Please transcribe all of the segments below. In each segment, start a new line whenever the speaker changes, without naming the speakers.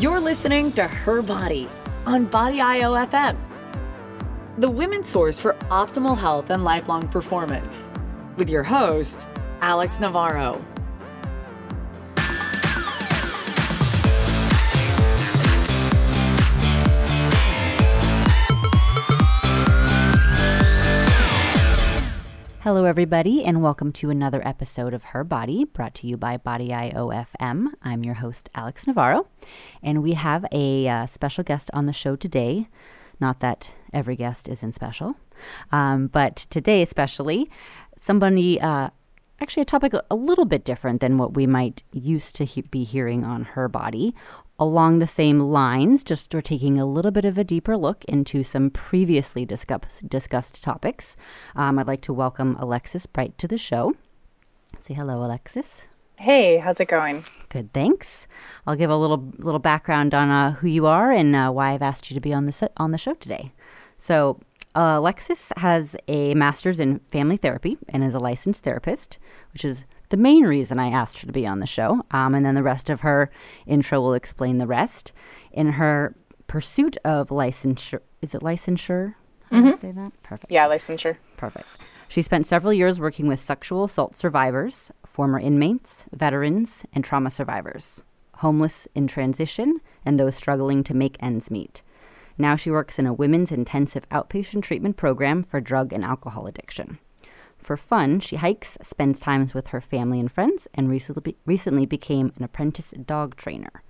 You're listening to Her Body on Body IO FM, the women's source for optimal health and lifelong performance, with your host, Alex Navarro.
Hello, everybody, and welcome to another episode of Her Body, brought to you by Body IOFM. I'm your host, Alex Navarro, and we have a uh, special guest on the show today. Not that every guest isn't special, um, but today, especially, somebody, uh, actually, a topic a little bit different than what we might used to he- be hearing on Her Body along the same lines, just we're taking a little bit of a deeper look into some previously discuss, discussed topics. Um, I'd like to welcome Alexis Bright to the show. Say hello, Alexis.
Hey, how's it going?
Good, thanks. I'll give a little little background on uh, who you are and uh, why I've asked you to be on the so- on the show today. So, uh, Alexis has a master's in family therapy and is a licensed therapist, which is the main reason I asked her to be on the show. Um, and then the rest of her intro will explain the rest. In her pursuit of licensure, is it licensure? I say that? Perfect.
Yeah, licensure.
Perfect. She spent several years working with sexual assault survivors, former inmates, veterans, and trauma survivors, homeless in transition, and those struggling to make ends meet. Now she works in a women's intensive outpatient treatment program for drug and alcohol addiction. For fun, she hikes, spends times with her family and friends, and recently, recently became an apprentice dog trainer.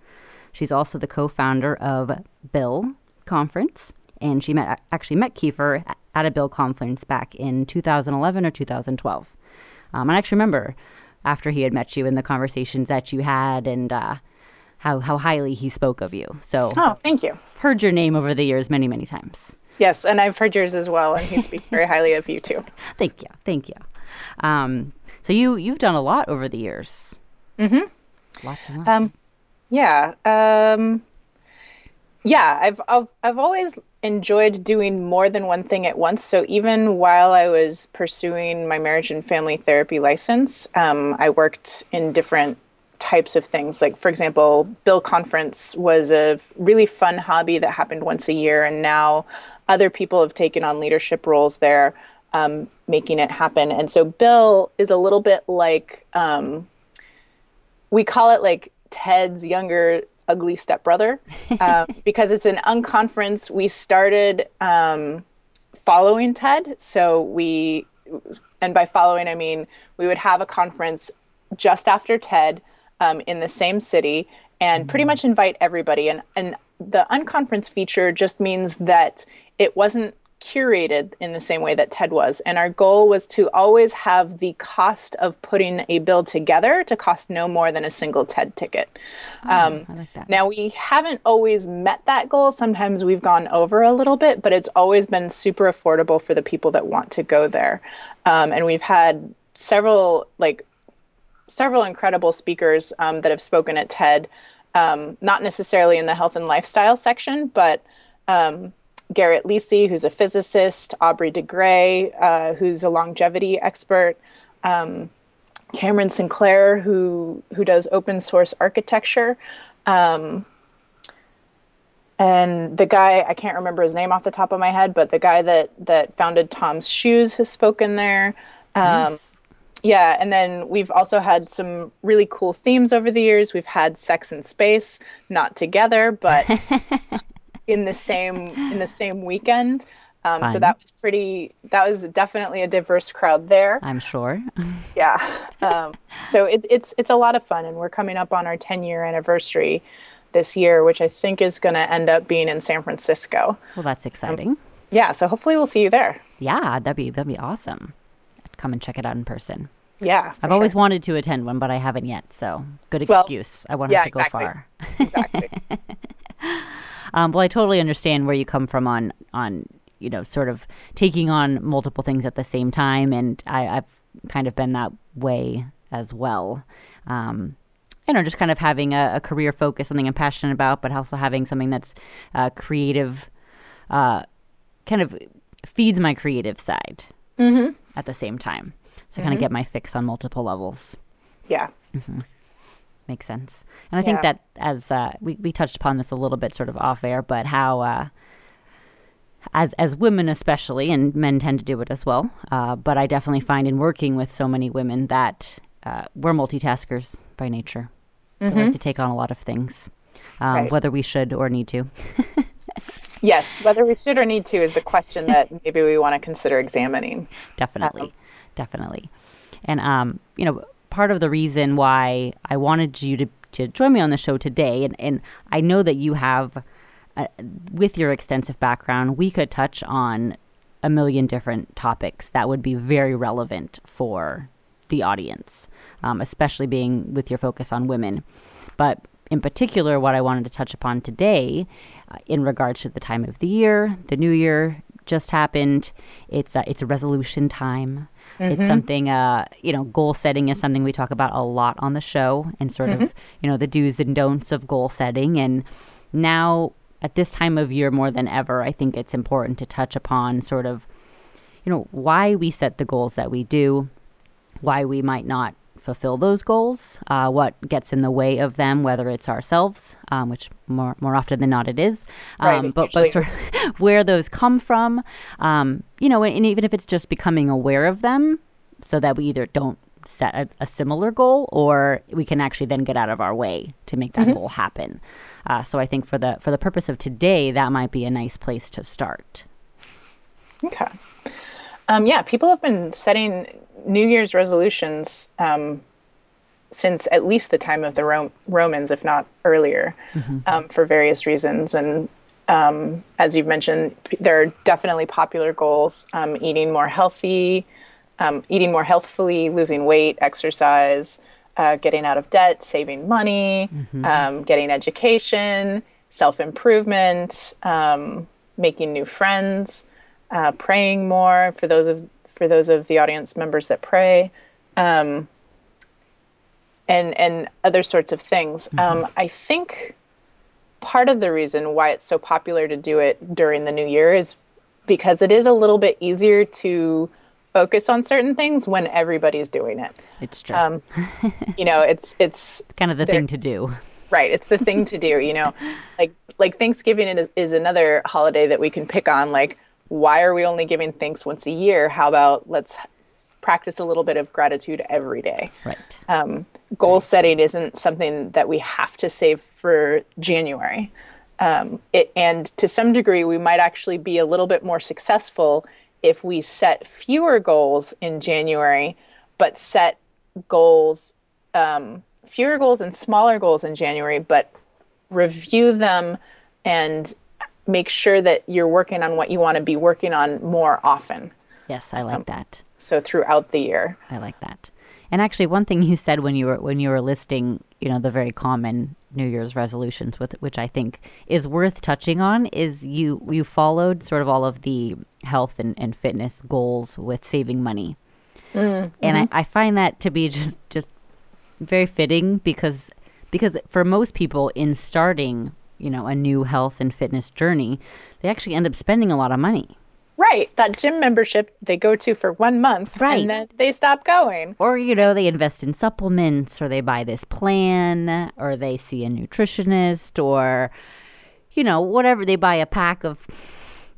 She's also the co-founder of BIL Conference, and she met actually met Kiefer at a BIL Conference back in 2011 or 2012. Um, I actually remember after he had met you and the conversations that you had and uh, how how highly he spoke of you. So
Oh, thank you.
heard your name over the years many many times.
Yes, and I've heard yours as well, and he speaks very highly of you too.
Thank you, thank you. Um, so you you've done a lot over the years. Mm-hmm. Lots and lots.
Um, yeah, um, yeah. I've, I've I've always enjoyed doing more than one thing at once. So even while I was pursuing my marriage and family therapy license, um, I worked in different types of things. Like for example, BIL Conference was a really fun hobby that happened once a year, and now other people have taken on leadership roles there, um, making it happen. And so BIL is a little bit like um, we call it like TED's younger ugly stepbrother um, because it's an unconference. We started um, following Ted, so we, and by following I mean we would have a conference just after TED um, in the same city and pretty much invite everybody. And and the unconference feature just means that it wasn't curated in the same way that TED was. And our goal was to always have the cost of putting a BIL together to cost no more than a single TED ticket. um,
I like that.
now, we haven't always met that goal. Sometimes we've gone over a little bit, but it's always been super affordable for the people that want to go there. Um, and we've had several, like, several incredible speakers um, that have spoken at TED, um, not necessarily in the health and lifestyle section, but um, Garrett Lisi, who's a physicist, Aubrey de Grey, uh, who's a longevity expert, um, Cameron Sinclair, who who does open source architecture, um, and the guy I can't remember his name off the top of my head, but the guy that that founded Tom's Shoes has spoken there. Um,
Nice.
yeah, and then we've also had some really cool themes over the years. We've had sex and space, not together, but in the same in the same weekend. Um, so that was pretty. That was definitely a diverse crowd there.
I'm sure.
Yeah. Um, so it's it's it's a lot of fun, and we're coming up on our 10 year anniversary this year, which I think is going to end up being in San Francisco.
well, that's exciting.
Yeah. So hopefully we'll see you there.
Yeah, that'd be that'd be awesome. I'd come and check it out in person.
Yeah.
I've always wanted to attend one, but I haven't yet. So good
Well,
excuse. I won't
yeah,
to go
exactly.
far.
exactly.
Um, well, I totally understand where you come from on on you know sort of taking on multiple things at the same time, and I, I've kind of been that way as well. Um, you know, just kind of having a, a career focus, something I'm passionate about, but also having something that's uh, creative, uh, kind of feeds my creative side at the same time. So I kind of get my fix on multiple levels.
Yeah.
Makes sense. And I think that as uh, we we touched upon this a little bit, sort of off air, but how. Uh, as, as women especially and men tend to do it as well uh, but i definitely find in working with so many women that uh, we're multitaskers by nature we like to take on a lot of things um,
Right.
whether we should or need to
Yes, whether we should or need to is the question that maybe we want to consider examining.
definitely definitely and um you know part of the reason why i wanted you to to join me on the show today and and i know that you have uh, with your extensive background we could touch on a million different topics that would be very relevant for the audience um, especially being with your focus on women. But in particular what i wanted to touch upon today uh, in regards to the time of the year the new year just happened. It's uh, it's a resolution time it's something uh you know goal setting is something we talk about a lot on the show and sort of you know the do's and don'ts of goal setting. And now at this time of year more than ever i think it's important to touch upon sort of you know why we set the goals that we do why we might not fulfill those goals, uh, what gets in the way of them, whether it's ourselves, um, which more more often than not it is, um,
it
but but sort of where those come from, um, you know, and, and even if it's just becoming aware of them, so that we either don't set a, a similar goal or we can actually then get out of our way to make that goal happen. Uh, so I think for the for the purpose of today, that might be a nice place to start.
Okay. Um, yeah, people have been setting New Year's resolutions um, since at least the time of the Ro- Romans, if not earlier, um, for various reasons. And um, as you've mentioned, there are definitely popular goals: um, eating more healthy, um, eating more healthfully, losing weight, exercise, uh, getting out of debt, saving money, um, getting education, self improvement, um, making new friends, uh, praying more. For those of for those of the audience members that pray, um, and and other sorts of things. Um, I think part of the reason why it's so popular to do it during the new year is because it is a little bit easier to focus on certain things when everybody's doing it.
It's true.
Um, you know, it's it's
kind of the thing to do.
right. It's the thing to do. You know, like like Thanksgiving is is another holiday that we can pick on. Like, why are we only giving thanks once a year? How about let's practice a little bit of gratitude every day?
Right.
um, goal setting isn't something that we have to save for January. Um, it, and to some degree, we might actually be a little bit more successful if we set fewer goals in January, but set goals, um, fewer goals and smaller goals in January, but review them and make sure that you're working on what you want to be working on more often.
Yes, I
Um,
like that.
So throughout the year.
I like that. And actually, one thing you said when you were when you were listing, you know, the very common New Year's resolutions, with which I think is worth touching on, is you you followed sort of all of the health and, and fitness goals with saving money, and I, I find that to be just just very fitting because because for most people in starting you know a new health and fitness journey, they actually end up spending a lot of money.
Right. That gym membership they go to for one month
Right.
and then they stop going.
or you know they invest in supplements or they buy this plan or they see a nutritionist or you know whatever they buy a pack of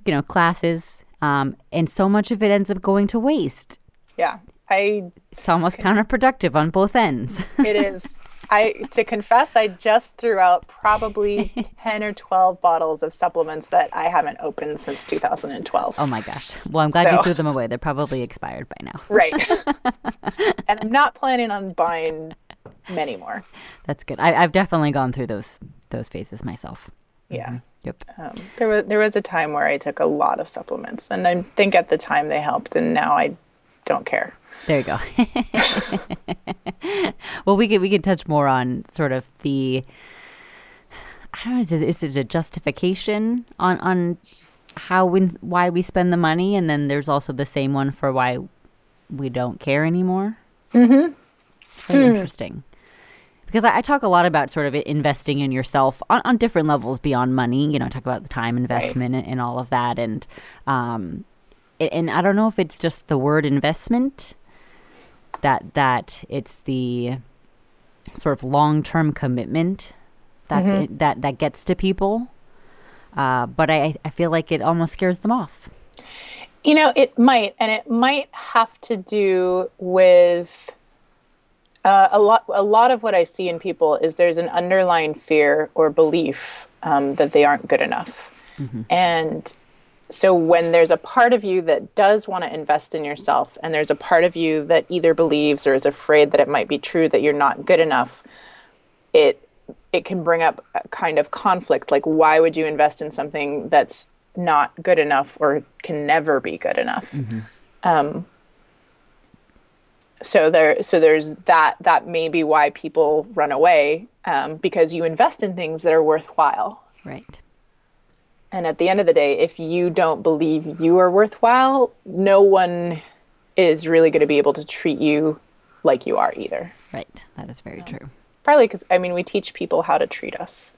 you know classes um, and so much of it ends up going to waste
Yeah. I
it's almost counterproductive on both ends
it is I to confess I just threw out probably 10 or 12 bottles of supplements that I haven't opened since 2012.
oh my gosh well i'm glad you threw them away they're probably expired by now
Right. and I'm not planning on buying many more.
that's good I, i've definitely gone through those those phases myself
Yeah.
yep
Um, there was there was a time where I took a lot of supplements and I think at the time they helped and now I don't care.
There you go. well, we could we could touch more on sort of the. I don't know. Is it, is it a justification on on how we why we spend the money, and then there's also the same one for why we don't care anymore. Mm-hmm. Very interesting. Because I, I talk a lot about sort of investing in yourself on, on different levels beyond money. You know, I talk about the time investment and, and all of that, and um, and I don't know if it's just the word investment that that it's the sort of long term commitment that's
Mm-hmm.
it, that that gets to people. Uh, but I I feel like it almost scares them off.
You know, it might, and it might have to do with uh, a lot. A lot of what I see in people is there's an underlying fear or belief um, that they aren't good enough, and so when there's a part of you that does want to invest in yourself, and there's a part of you that either believes or is afraid that it might be true that you're not good enough, it it can bring up a kind of conflict. Like, why would you invest in something that's not good enough or can never be good enough? Um, so there, so there's that. That may be why people run away um, because you invest in things that are worthwhile.
Right.
And at the end of the day, if you don't believe you are worthwhile, no one is really going to be able to treat you like you are either.
Right. That is very true.
Probably because I mean we teach people how to treat us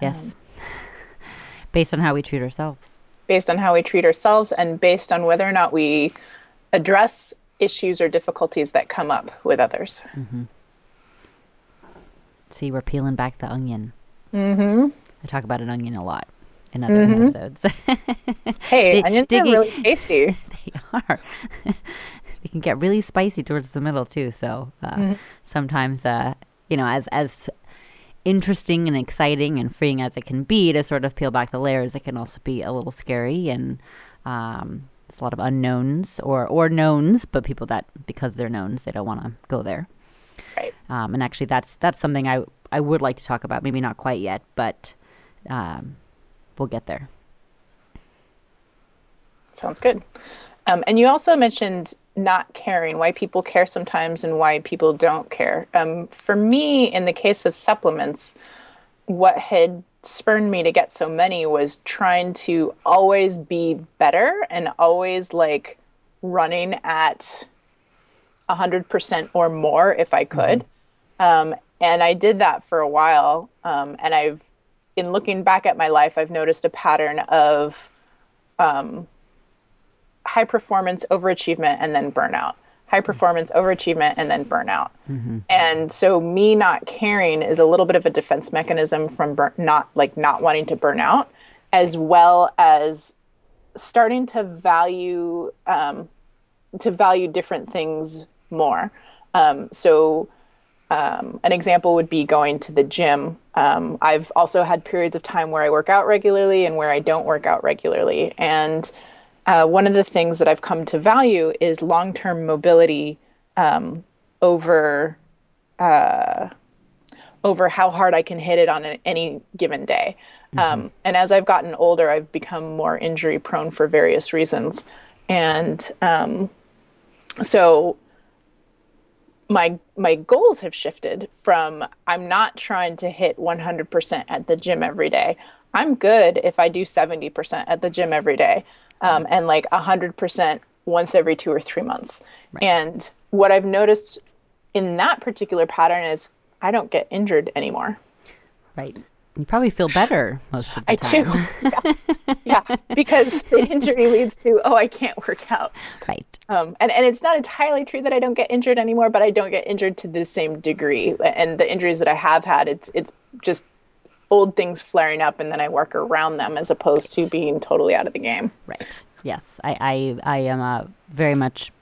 Yes. Based on how we treat ourselves.
based on how we treat ourselves and based on whether or not we address issues or difficulties that come up with others.
See, we're peeling back the onion. Mm-hmm. I talk about an onion a lot in other episodes.
Hey,
Dig-
onions are
digging-
really tasty.
they are. they can get really spicy towards the middle too. So uh, sometimes, uh, you know, as as interesting and exciting and freeing as it can be to sort of peel back the layers, it can also be a little scary and um, there's a lot of unknowns or or knowns, but people that because they're knowns, they don't want to go there.
Right.
Um, and actually, that's that's something I I would like to talk about. Maybe not quite yet, but um, we'll get there.
Sounds good. Um, and you also mentioned not caring, why people care sometimes and why people don't care. Um, for me, in the case of supplements, what had spurned me to get so many was trying to always be better and always like running at 100% or more if I could. Um, and I did that for a while. Um, and I've, in looking back at my life, I've noticed a pattern of high performance overachievement and then burnout. High performance overachievement and then burnout. And so me not caring is a little bit of a defense mechanism from bur- not like not wanting to burn out as well as starting to value um, to value different things more. Um, so um, an example would be going to the gym. Um, I've also had periods of time where I work out regularly and where I don't work out regularly. And uh, one of the things that I've come to value is long term mobility um, over. Uh, over how hard I can hit it on any given day. Um, and as I've gotten older, I've become more injury prone for various reasons. And um, so my my goals have shifted from I'm not trying to hit 100% at the gym every day. I'm good if I do 70% at the gym every day, um, and like 100% once every two or three months. And what I've noticed in that particular pattern is I don't get injured anymore.
Right. You probably feel better most of the
I
time.
I do. yeah. yeah, because the injury leads to, oh, I can't work out.
Right.
Um, and, and it's not entirely true that I don't get injured anymore, but I don't get injured to the same degree. And the injuries that I have had, it's it's just old things flaring up, and then I work around them as opposed to being totally out of the game.
Right. Yes. I I, I am uh, very much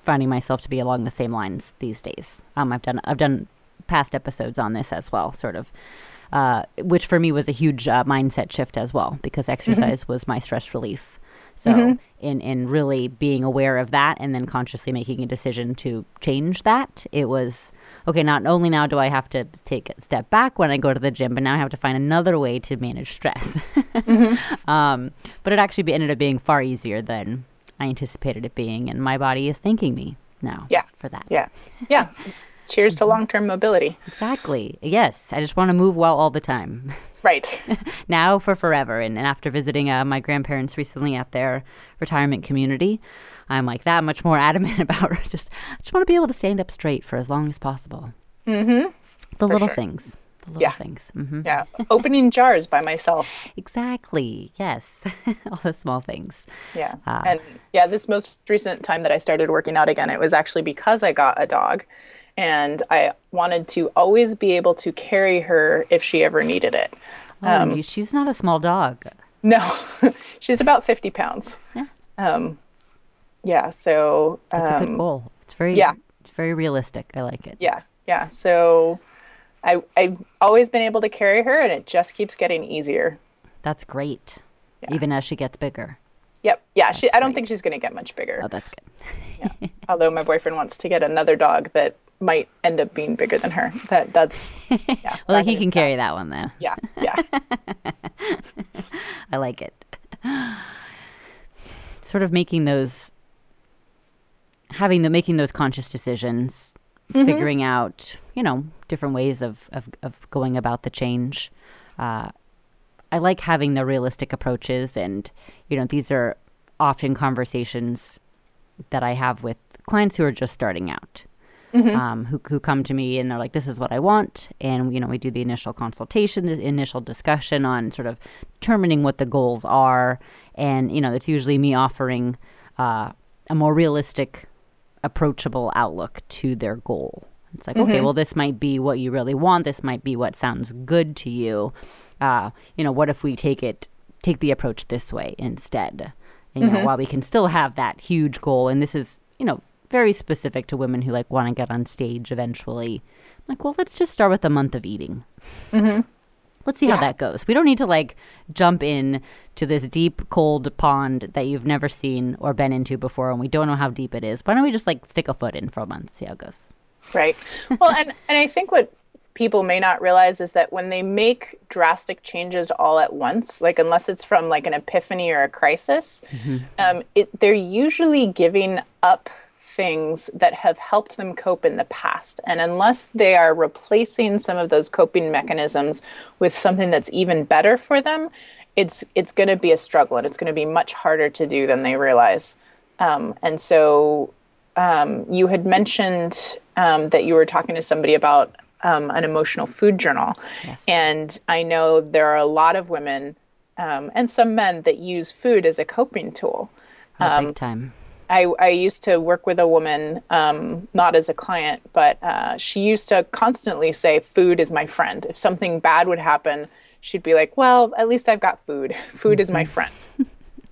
finding myself to be along the same lines these days. Um, I've done I've done past episodes on this as well, sort of. Uh, which for me was a huge uh, mindset shift as well because exercise was my stress relief. So in in really being aware of that and then consciously making a decision to change that, it was okay. Not only now do I have to take a step back when I go to the gym, but now I have to find another way to manage stress. um, but it actually ended up being far easier than I anticipated it being, and my body is thanking me now
Yeah.
for that.
Yeah. Yeah. Cheers to long term mobility.
Exactly. Yes, I just want to move well all the time.
Right.
now for forever. And, and after visiting uh, my grandparents recently at their retirement community, I'm like that much more adamant about just I just want to be able to stand up straight for as long as possible. Mm-hmm. The little
sure.
things. The little
Yeah.
things. hmm
Yeah. Opening jars by myself.
Exactly. Yes. all the small things.
Yeah.
Ah.
And yeah, this most recent time that I started working out again, it was actually because I got a dog. And I wanted to always be able to carry her if she ever needed it.
Oh, she's not a small dog.
No, she's about 50 pounds.
Yeah.
Um, yeah, so
that's a
um,
good goal. It's very
yeah.
it's very realistic. I like it.
yeah, yeah. So I I've always been able to carry her, and it just keeps getting easier.
That's great. Even as she gets bigger.
Yep. Yeah. She. I don't
great.
think she's going to get much bigger.
Oh, that's good.
Although my boyfriend wants to get another dog that might end up being bigger than her. That that's. Yeah.
Well,
not
he can carry that one though.
Yeah. Yeah.
I like it. sort of making those having the making those conscious decisions, figuring out, you know, different ways of, of, of going about the change. Uh, I like having the realistic approaches and, you know, these are often conversations that I have with clients who are just starting out. Um, who, who come to me and they're like, this is what I want. And, you know, we do the initial consultation, the initial discussion on sort of determining what the goals are. And, you know, it's usually me offering uh, a more realistic, approachable outlook to their goal. It's like, okay, well, this might be what you really want. This might be what sounds good to you. Uh, you know, what if we take it, take the approach this way instead? And, you know, while we can still have that huge goal, and this is, you know, very specific to women who like want to get on stage eventually. I'm like, well, let's just start with a month of eating. Let's see how that goes. We don't need to like jump in to this deep, cold pond that you've never seen or been into before, and we don't know how deep it is. Why don't we just like stick a foot in for a month, see how it goes?
Right. Well, and, and I think what people may not realize is that when they make drastic changes all at once, like unless it's from like an epiphany or a crisis, um, it, they're usually giving up things that have helped them cope in the past. And unless they are replacing some of those coping mechanisms with something that's even better for them, it's it's going to be a struggle and it's going to be much harder to do than they realize. Um, and so um, you had mentioned um, that you were talking to somebody about um, an emotional food journal.
Yes.
And I know there are a lot of women um, and some men that use food as a coping tool.
Oh, big time.
I, I used to work with a woman, um, not as a client, but uh, she used to constantly say, Food is my friend. If something bad would happen, she'd be like, Well, at least I've got food. Food is my friend.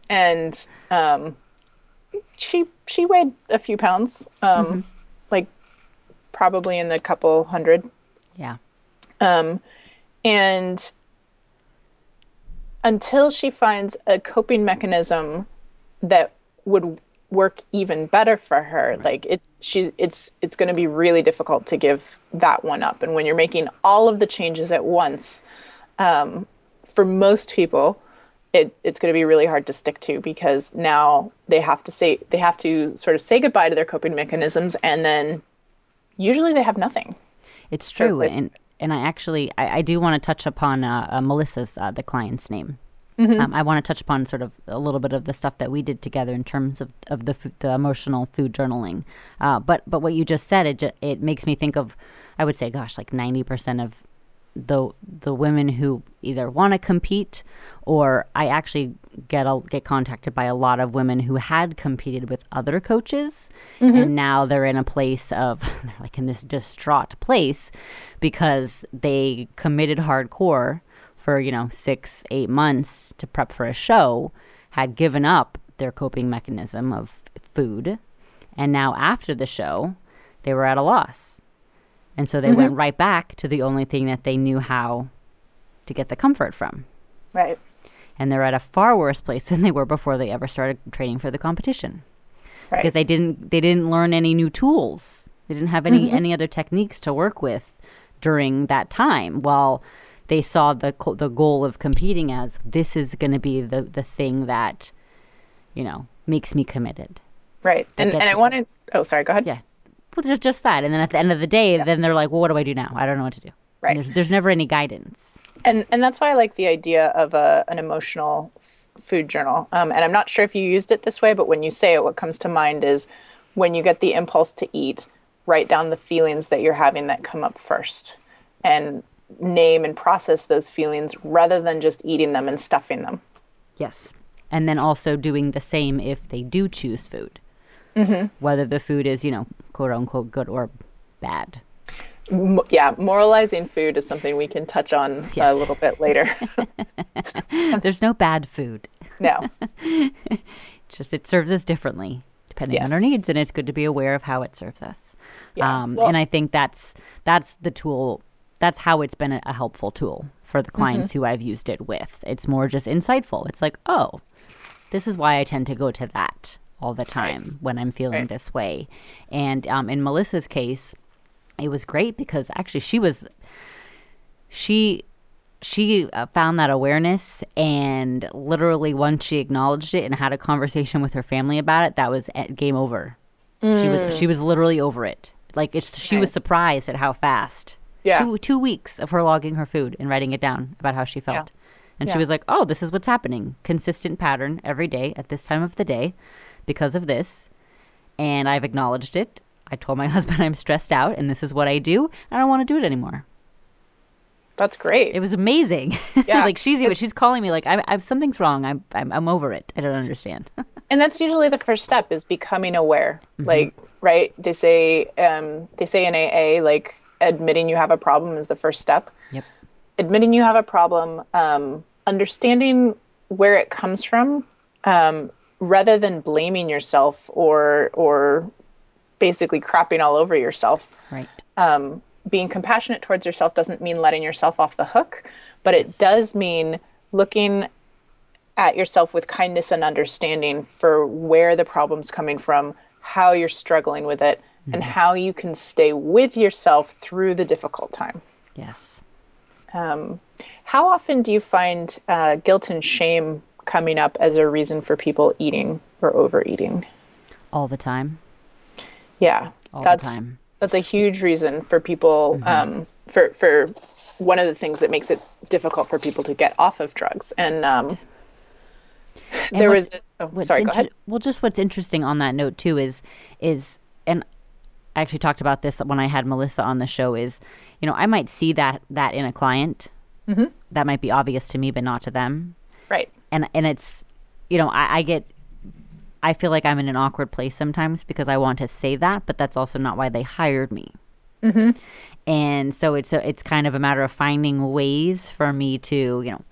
and um, she she weighed a few pounds, um, like probably in the couple hundred.
Yeah.
And until she finds a coping mechanism that would work even better for her, like it, she's it's it's going to be really difficult to give that one up. And when you're making all of the changes at once, um, for most people, it, it's going to be really hard to stick to because now they have to say they have to sort of say goodbye to their coping mechanisms, and then usually they have nothing.
It's true, and and I actually I, I do want to touch upon uh, uh, Melissa's uh, the client's name. Um, I want to touch upon sort of a little bit of the stuff that we did together in terms of, of the the emotional food journaling. Uh, but but what you just said it ju- it makes me think of I would say gosh like ninety percent of the the women who either want to compete or I actually get a, get contacted by a lot of women who had competed with other coaches and now they're in a place of they're like in this distraught place because they committed hardcore for you know 6 8 months to prep for a show had given up their coping mechanism of food and now after the show they were at a loss and so they mm-hmm. went right back to the only thing that they knew how to get the comfort from.
Right.
And they're at a far worse place than they were before they ever started training for the competition.
Right.
Because they didn't they didn't learn any new tools. They didn't have any mm-hmm. any other techniques to work with during that time while they saw the the goal of competing as this is going to be the the thing that you know makes me committed.
Right. And and I wanted oh sorry, go ahead.
Yeah. Well, just just that, and then at the end of the day, then they're like, "Well, what do I do now? I don't know what to do."
Right.
There's, there's never any guidance.
And and that's why I like the idea of a an emotional f- food journal. Um, and I'm not sure if you used it this way, but when you say it, what comes to mind is when you get the impulse to eat, write down the feelings that you're having that come up first, and name and process those feelings rather than just eating them and stuffing them.
Yes. And then also doing the same if they do choose food. Mm-hmm. Whether the food is, you know, quote unquote good or bad.
Yeah, moralizing food is something we can touch on a little bit later.
There's no bad food.
no.
Just it serves us differently depending on our needs, and it's good to be aware of how it serves us.
Yeah.
Um,
Well-
and I think that's that's the tool. That's how it's been a, helpful tool for the clients
Mm-hmm.
who I've used it with. It's more just insightful. It's like, oh, this is why I tend to go to that all the time when I'm feeling
Right.
this way. And um, in Melissa's case, it was great because actually she was she she uh, found that awareness and literally once she acknowledged it and had a conversation with her family about it that was game over she was she was literally over it like it's she was surprised at how fast
Yeah.
two, two weeks of her logging her food and writing it down about how she felt and she was like oh this is what's happening consistent pattern every day at this time of the day because of this and i've acknowledged it i told my husband i'm stressed out and this is what i do i don't want to do it anymore
That's great.
it was amazing.
Yeah.
like she's even she's calling me like I'm, I'm something's wrong. I'm, I'm I'm over it. I don't understand.
and that's usually the first step is becoming aware like right they say um, they say in AA like admitting you have a problem is the first step
yep.
admitting you have a problem um, understanding where it comes from um, rather than blaming yourself or or basically crapping all over yourself
Right.
um, being compassionate towards yourself doesn't mean letting yourself off the hook, but it does mean looking at yourself with kindness and understanding for where the problem's coming from, how you're struggling with it, and how you can stay with yourself through the difficult time.
yes.
How often do you find uh, guilt and shame coming up as a reason for people eating or overeating?
All the time.
Yeah,
All
that's
the time.
that's a huge reason for people um, for for one of the things that makes it difficult for people to get off of drugs. And um,
And
there was oh,
what's
sorry, go ahead.
Well, just what's interesting on that note too is is and I actually talked about this when I had Melissa on the show. Is you know I might see that that in a client
Mm-hmm.
that might be obvious to me, but not to them.
Right.
and and it's you know I, I get I feel like I'm in an awkward place sometimes because I want to say that, but that's also not why they hired me. Mm-hmm. And so it's a, it's kind of a matter of finding ways for me to you know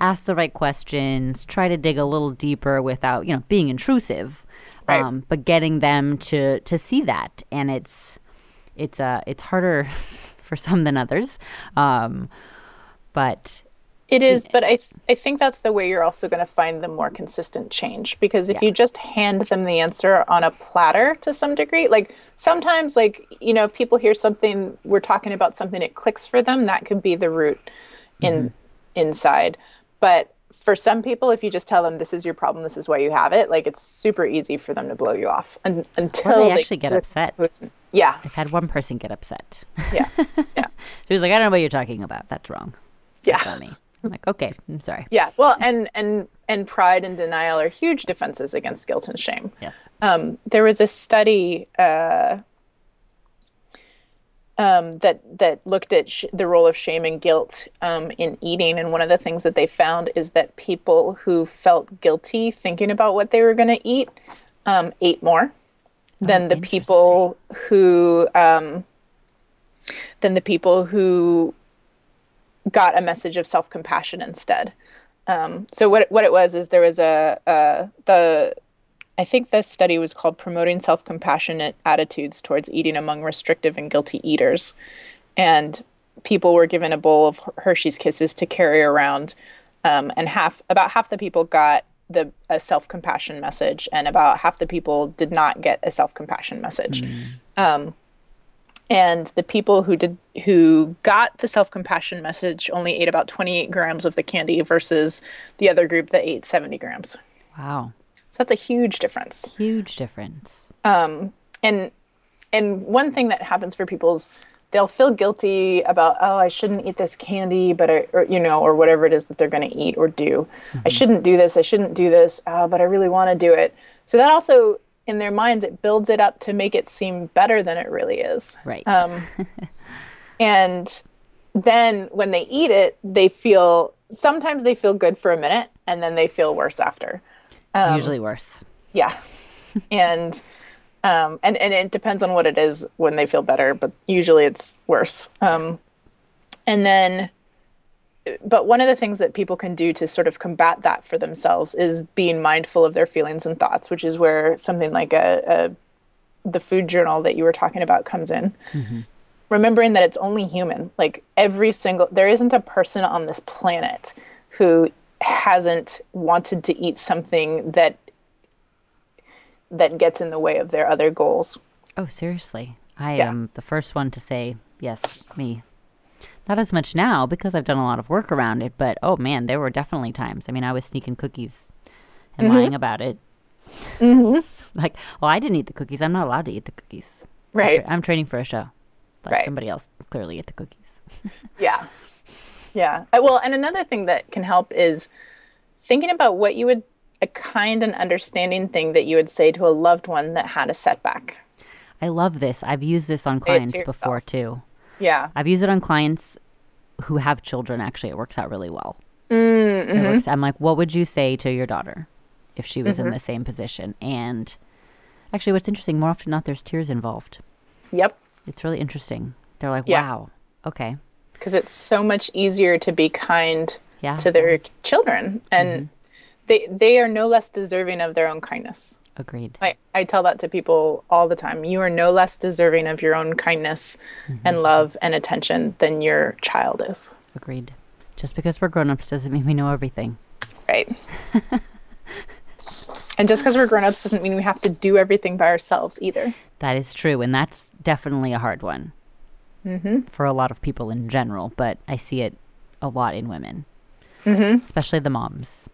ask the right questions, try to dig a little deeper without you know being intrusive,
Right.
um, but getting them to to see that, and it's it's uh it's harder for some than others, um, but
It is, but I th- I think that's the way you're also going to find the more consistent change. Because if you just hand them the answer on a platter to some degree, like sometimes like you know if people hear something we're talking about something it clicks for them, that could be the root in inside. But for some people if you just tell them this is your problem, this is why you have it, like it's super easy for them to blow you off un- until
they
they
actually get upset.
Yeah.
I've had one person get upset.
Yeah. Yeah.
She was like, I don't know what you're talking about. That's wrong.
Yeah.
That's me. I'm like, okay, I'm sorry.
Yeah. Well, and and and pride and denial are huge defenses against guilt and shame.
Yes.
Um, there was a study uh, um, that that looked at sh- the role of shame and guilt um, in eating, and one of the things that they found is that people who felt guilty thinking about what they were going to eat um, ate more than the people who um, than the people who got a message of self compassion instead. Um, so what what it was is there was a uh, the I think this study was called Promoting Self Compassionate Attitudes Towards Eating Among Restrictive and Guilty Eaters. And people were given a bowl of Hershey's Kisses to carry around. Um, and half, about half the people got the a self compassion message, and about half the people did not get a self compassion message. Um, and the people who did who got the self compassion message only ate about 28 grams of the candy versus the other group that ate 70 grams.
Wow.
So that's a huge difference.
Huge difference.
Um, and and one thing that happens for people is they'll feel guilty about oh I shouldn't eat this candy, but I, or you know or whatever it is that they're going to eat or do. I mm-hmm. shouldn't do this. I shouldn't do this. Oh, but I really want to do it. So that also in their minds it builds it up to make it seem better than it really is.
Right.
Um, and then when they eat it, they feel sometimes they feel good for a minute and then they feel worse after.
Usually worse.
Yeah. and Um, and, and it depends on what it is when they feel better, but usually it's worse. Um, and then, but one of the things that people can do to sort of combat that for themselves is being mindful of their feelings and thoughts, which is where something like a, a the food journal that you were talking about comes in. Mm-hmm. Remembering that it's only human. Like every single, there isn't a person on this planet who hasn't wanted to eat something that that gets in the way of their other goals.
Oh, seriously. I yeah. am the first one to say, yes, me. Not as much now because I've done a lot of work around it, but oh man, there were definitely times. I mean, I was sneaking cookies and mm-hmm. lying about it. Mm-hmm. like, well, I didn't eat the cookies. I'm not allowed to eat the cookies.
Right.
I'm, tra- I'm training for a show. Like right. somebody else clearly ate the cookies.
yeah. Yeah. Well, and another thing that can help is thinking about what you would a kind and understanding thing that you would say to a loved one that had a setback.
I love this. I've used this on clients before too.
Yeah.
I've used it on clients who have children. Actually, it works out really well.
Mm-hmm.
Works, I'm like, what would you say to your daughter if she was mm-hmm. in the same position? And actually, what's interesting, more often than not, there's tears involved.
Yep.
It's really interesting. They're like, yeah. wow, okay.
Because it's so much easier to be kind yeah. to their children. And mm-hmm they they are no less deserving of their own kindness.
Agreed.
I, I tell that to people all the time. You are no less deserving of your own kindness mm-hmm. and love and attention than your child is.
Agreed. Just because we're grown ups doesn't mean we know everything.
Right. and just because we're grown ups doesn't mean we have to do everything by ourselves either.
That is true. And that's definitely a hard one
mm-hmm.
for a lot of people in general, but I see it a lot in women,
mm-hmm.
especially the moms.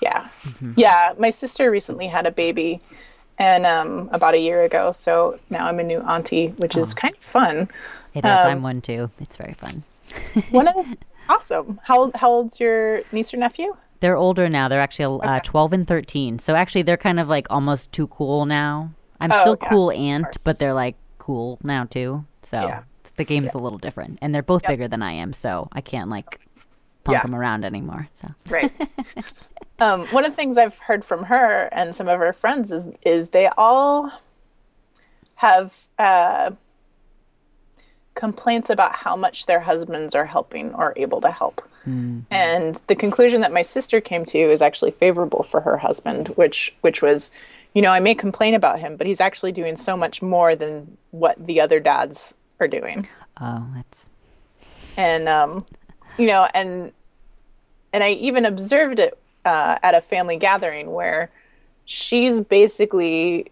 Yeah. Mm-hmm. Yeah. My sister recently had a baby and um, about a year ago. So now I'm a new auntie, which oh. is kind of fun.
It is. Um, I'm one too. It's very fun.
one of, awesome. How, how old's your niece or nephew?
They're older now. They're actually uh, okay. 12 and 13. So actually, they're kind of like almost too cool now. I'm oh, still yeah, cool aunt, but they're like cool now too. So yeah. The game's yeah. a little different. And they're both yep. bigger than I am. So I can't like punk yeah. them around anymore. So
right. um, one of the things I've heard from her and some of her friends is is they all have uh, complaints about how much their husbands are helping or able to help. Mm-hmm. And the conclusion that my sister came to is actually favorable for her husband, which which was, you know, I may complain about him, but he's actually doing so much more than what the other dads are doing.
Oh, that's
and um, you know, and and I even observed it uh, at a family gathering where she's basically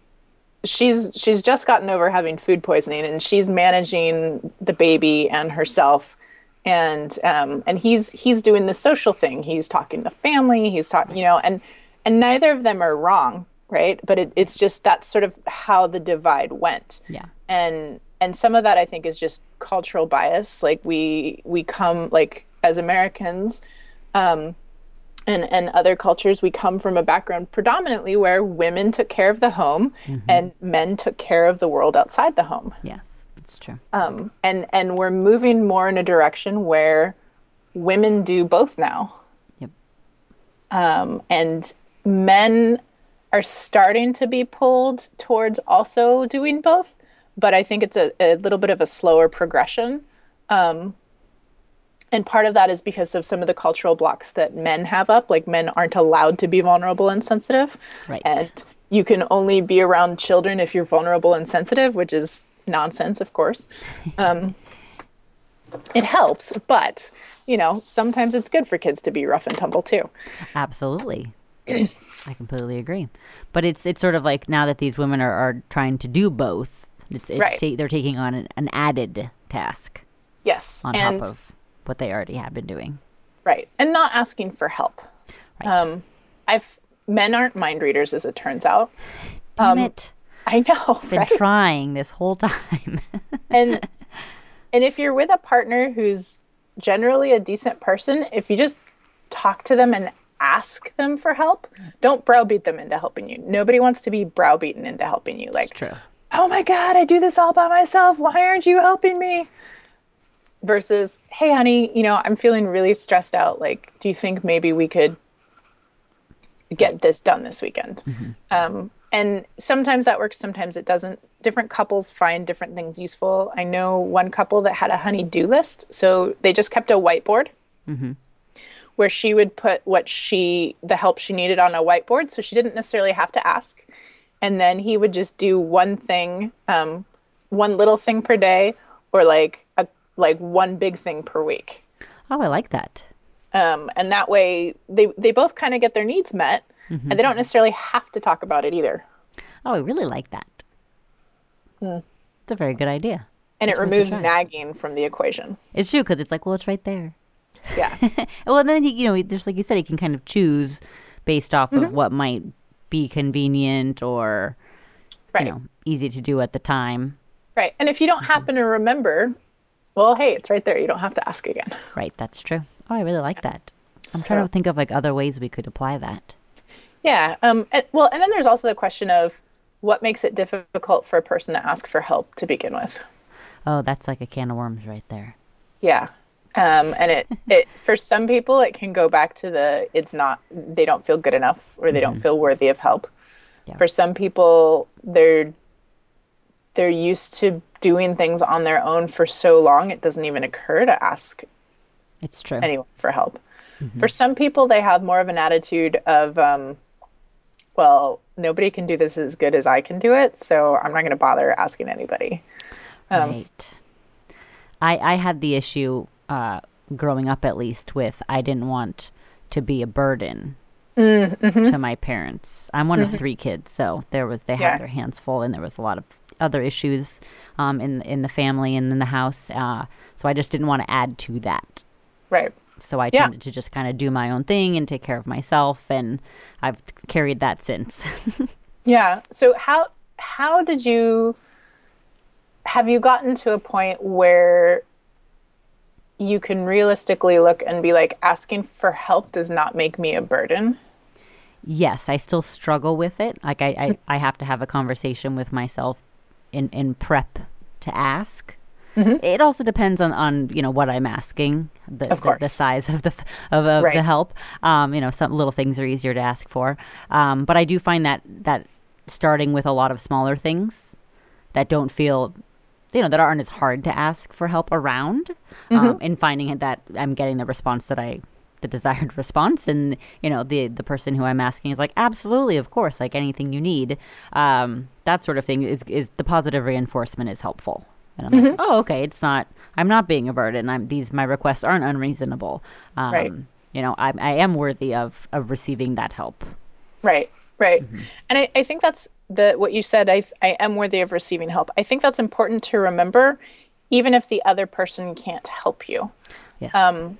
she's she's just gotten over having food poisoning and she's managing the baby and herself. And um, and he's he's doing the social thing. He's talking to family. He's talking you know and and neither of them are wrong right? But it, it's just that's sort of how the divide went.
Yeah.
And and some of that i think is just cultural bias like we we come like as Americans um, and, and other cultures, we come from a background predominantly where women took care of the home mm-hmm. and men took care of the world outside the home.
Yes, it's true.
Um, and, and we're moving more in a direction where women do both now.
Yep.
Um, and men are starting to be pulled towards also doing both, but I think it's a, a little bit of a slower progression. Um, and part of that is because of some of the cultural blocks that men have up. Like men aren't allowed to be vulnerable and sensitive.
Right.
And you can only be around children if you're vulnerable and sensitive which is nonsense of course. Um, it helps but you know sometimes it's good for kids to be rough and tumble too.
Absolutely. I completely agree. But it's it's sort of like now that these women are, are trying to do both it's, it's
right.
ta- they're taking on an, an added task
yes
on
and
top of what they already have been doing.
Right. And not asking for help. Right. Um, I've men aren't mind readers as it turns out.
Damn um, it.
I know.
Been
right?
trying this whole time.
and and if you're with a partner who's generally a decent person, if you just talk to them and ask them for help, don't browbeat them into helping you. Nobody wants to be browbeaten into helping you. Like, oh my God, I do this all by myself. Why aren't you helping me? versus hey honey you know i'm feeling really stressed out like do you think maybe we could get this done this weekend mm-hmm. um, and sometimes that works, sometimes it doesn't. Different couples find different things useful. I know one couple that had a honey-do list, so they just kept a whiteboard where she would put what she the help she needed on a whiteboard, so she didn't necessarily have to ask. And then he would just do one thing, um, one little thing per day, or like a like one big thing per week.
Oh, I like that.
Um, and that way they they both kind of get their needs met, and they don't necessarily have to talk about it either.
Oh, I really like that. It's a very good idea.
And it removes nagging from the equation.
It's true because it's like, well, it's right there.
Yeah.
Well, then you know, just like you said, he can kind of choose based off
Mm-hmm.
of what might be convenient or
right.
you know easy to do at the time.
Right. And if you don't happen to remember, well, hey, it's right there. You don't have to ask again.
Right, that's true. Oh, I really like that. I'm trying to think of like other ways we could apply that.
Yeah. Um, and- well, and then there's also the question of what makes it difficult for a person to ask for help to begin with.
Oh, that's like a can of worms right there.
Yeah. Um, and it, it for some people it can go back to the it's not they don't feel good enough or they don't feel worthy of help.
Yeah.
For some people they're they're used to doing things on their own for so long it doesn't even occur to ask
It's true.
anyone for help. For some people, they have more of an attitude of, um, well, nobody can do this as good as I can do it, so I'm not going to bother asking anybody. Um,
right. I I had the issue uh, growing up, at least, with I didn't want to be a burden
Mm, mm-hmm.
to my parents. I'm one of three kids, so there was they
Yeah.
had their hands full, and there was a lot of other issues um, in in the family and in the house. Uh, so I just didn't want to add to that.
Right.
So I
Yeah.
tended to just kind of do my own thing and take care of myself, and I've carried that since.
Yeah. So how how did you have you gotten to a point where you can realistically look and be like asking for help does not make me a burden?
yes, I still struggle with it. Like I, I, I have to have a conversation with myself in, in prep to ask.
Mm-hmm.
It also depends on, on you know what I'm asking, the,
Of
the, the size of the of, of the help. Um, you know, some little things are easier to ask for. Um, but I do find that that starting with a lot of smaller things that don't feel you know that aren't as hard to ask for help around
Mm-hmm.
um, and finding that i'm getting the response that i the desired response and you know the the person who i'm asking is like absolutely of course like anything you need um, that sort of thing is is the positive reinforcement is helpful and i'm
Mm-hmm.
like oh okay it's not i'm not being a burden i'm these my requests aren't unreasonable um,
Right.
you know I, I am worthy of of receiving that help
Right, right. And I, I think that's the what you said. I I am worthy of receiving help. I think that's important to remember, even if the other person can't help you.
yes
Um,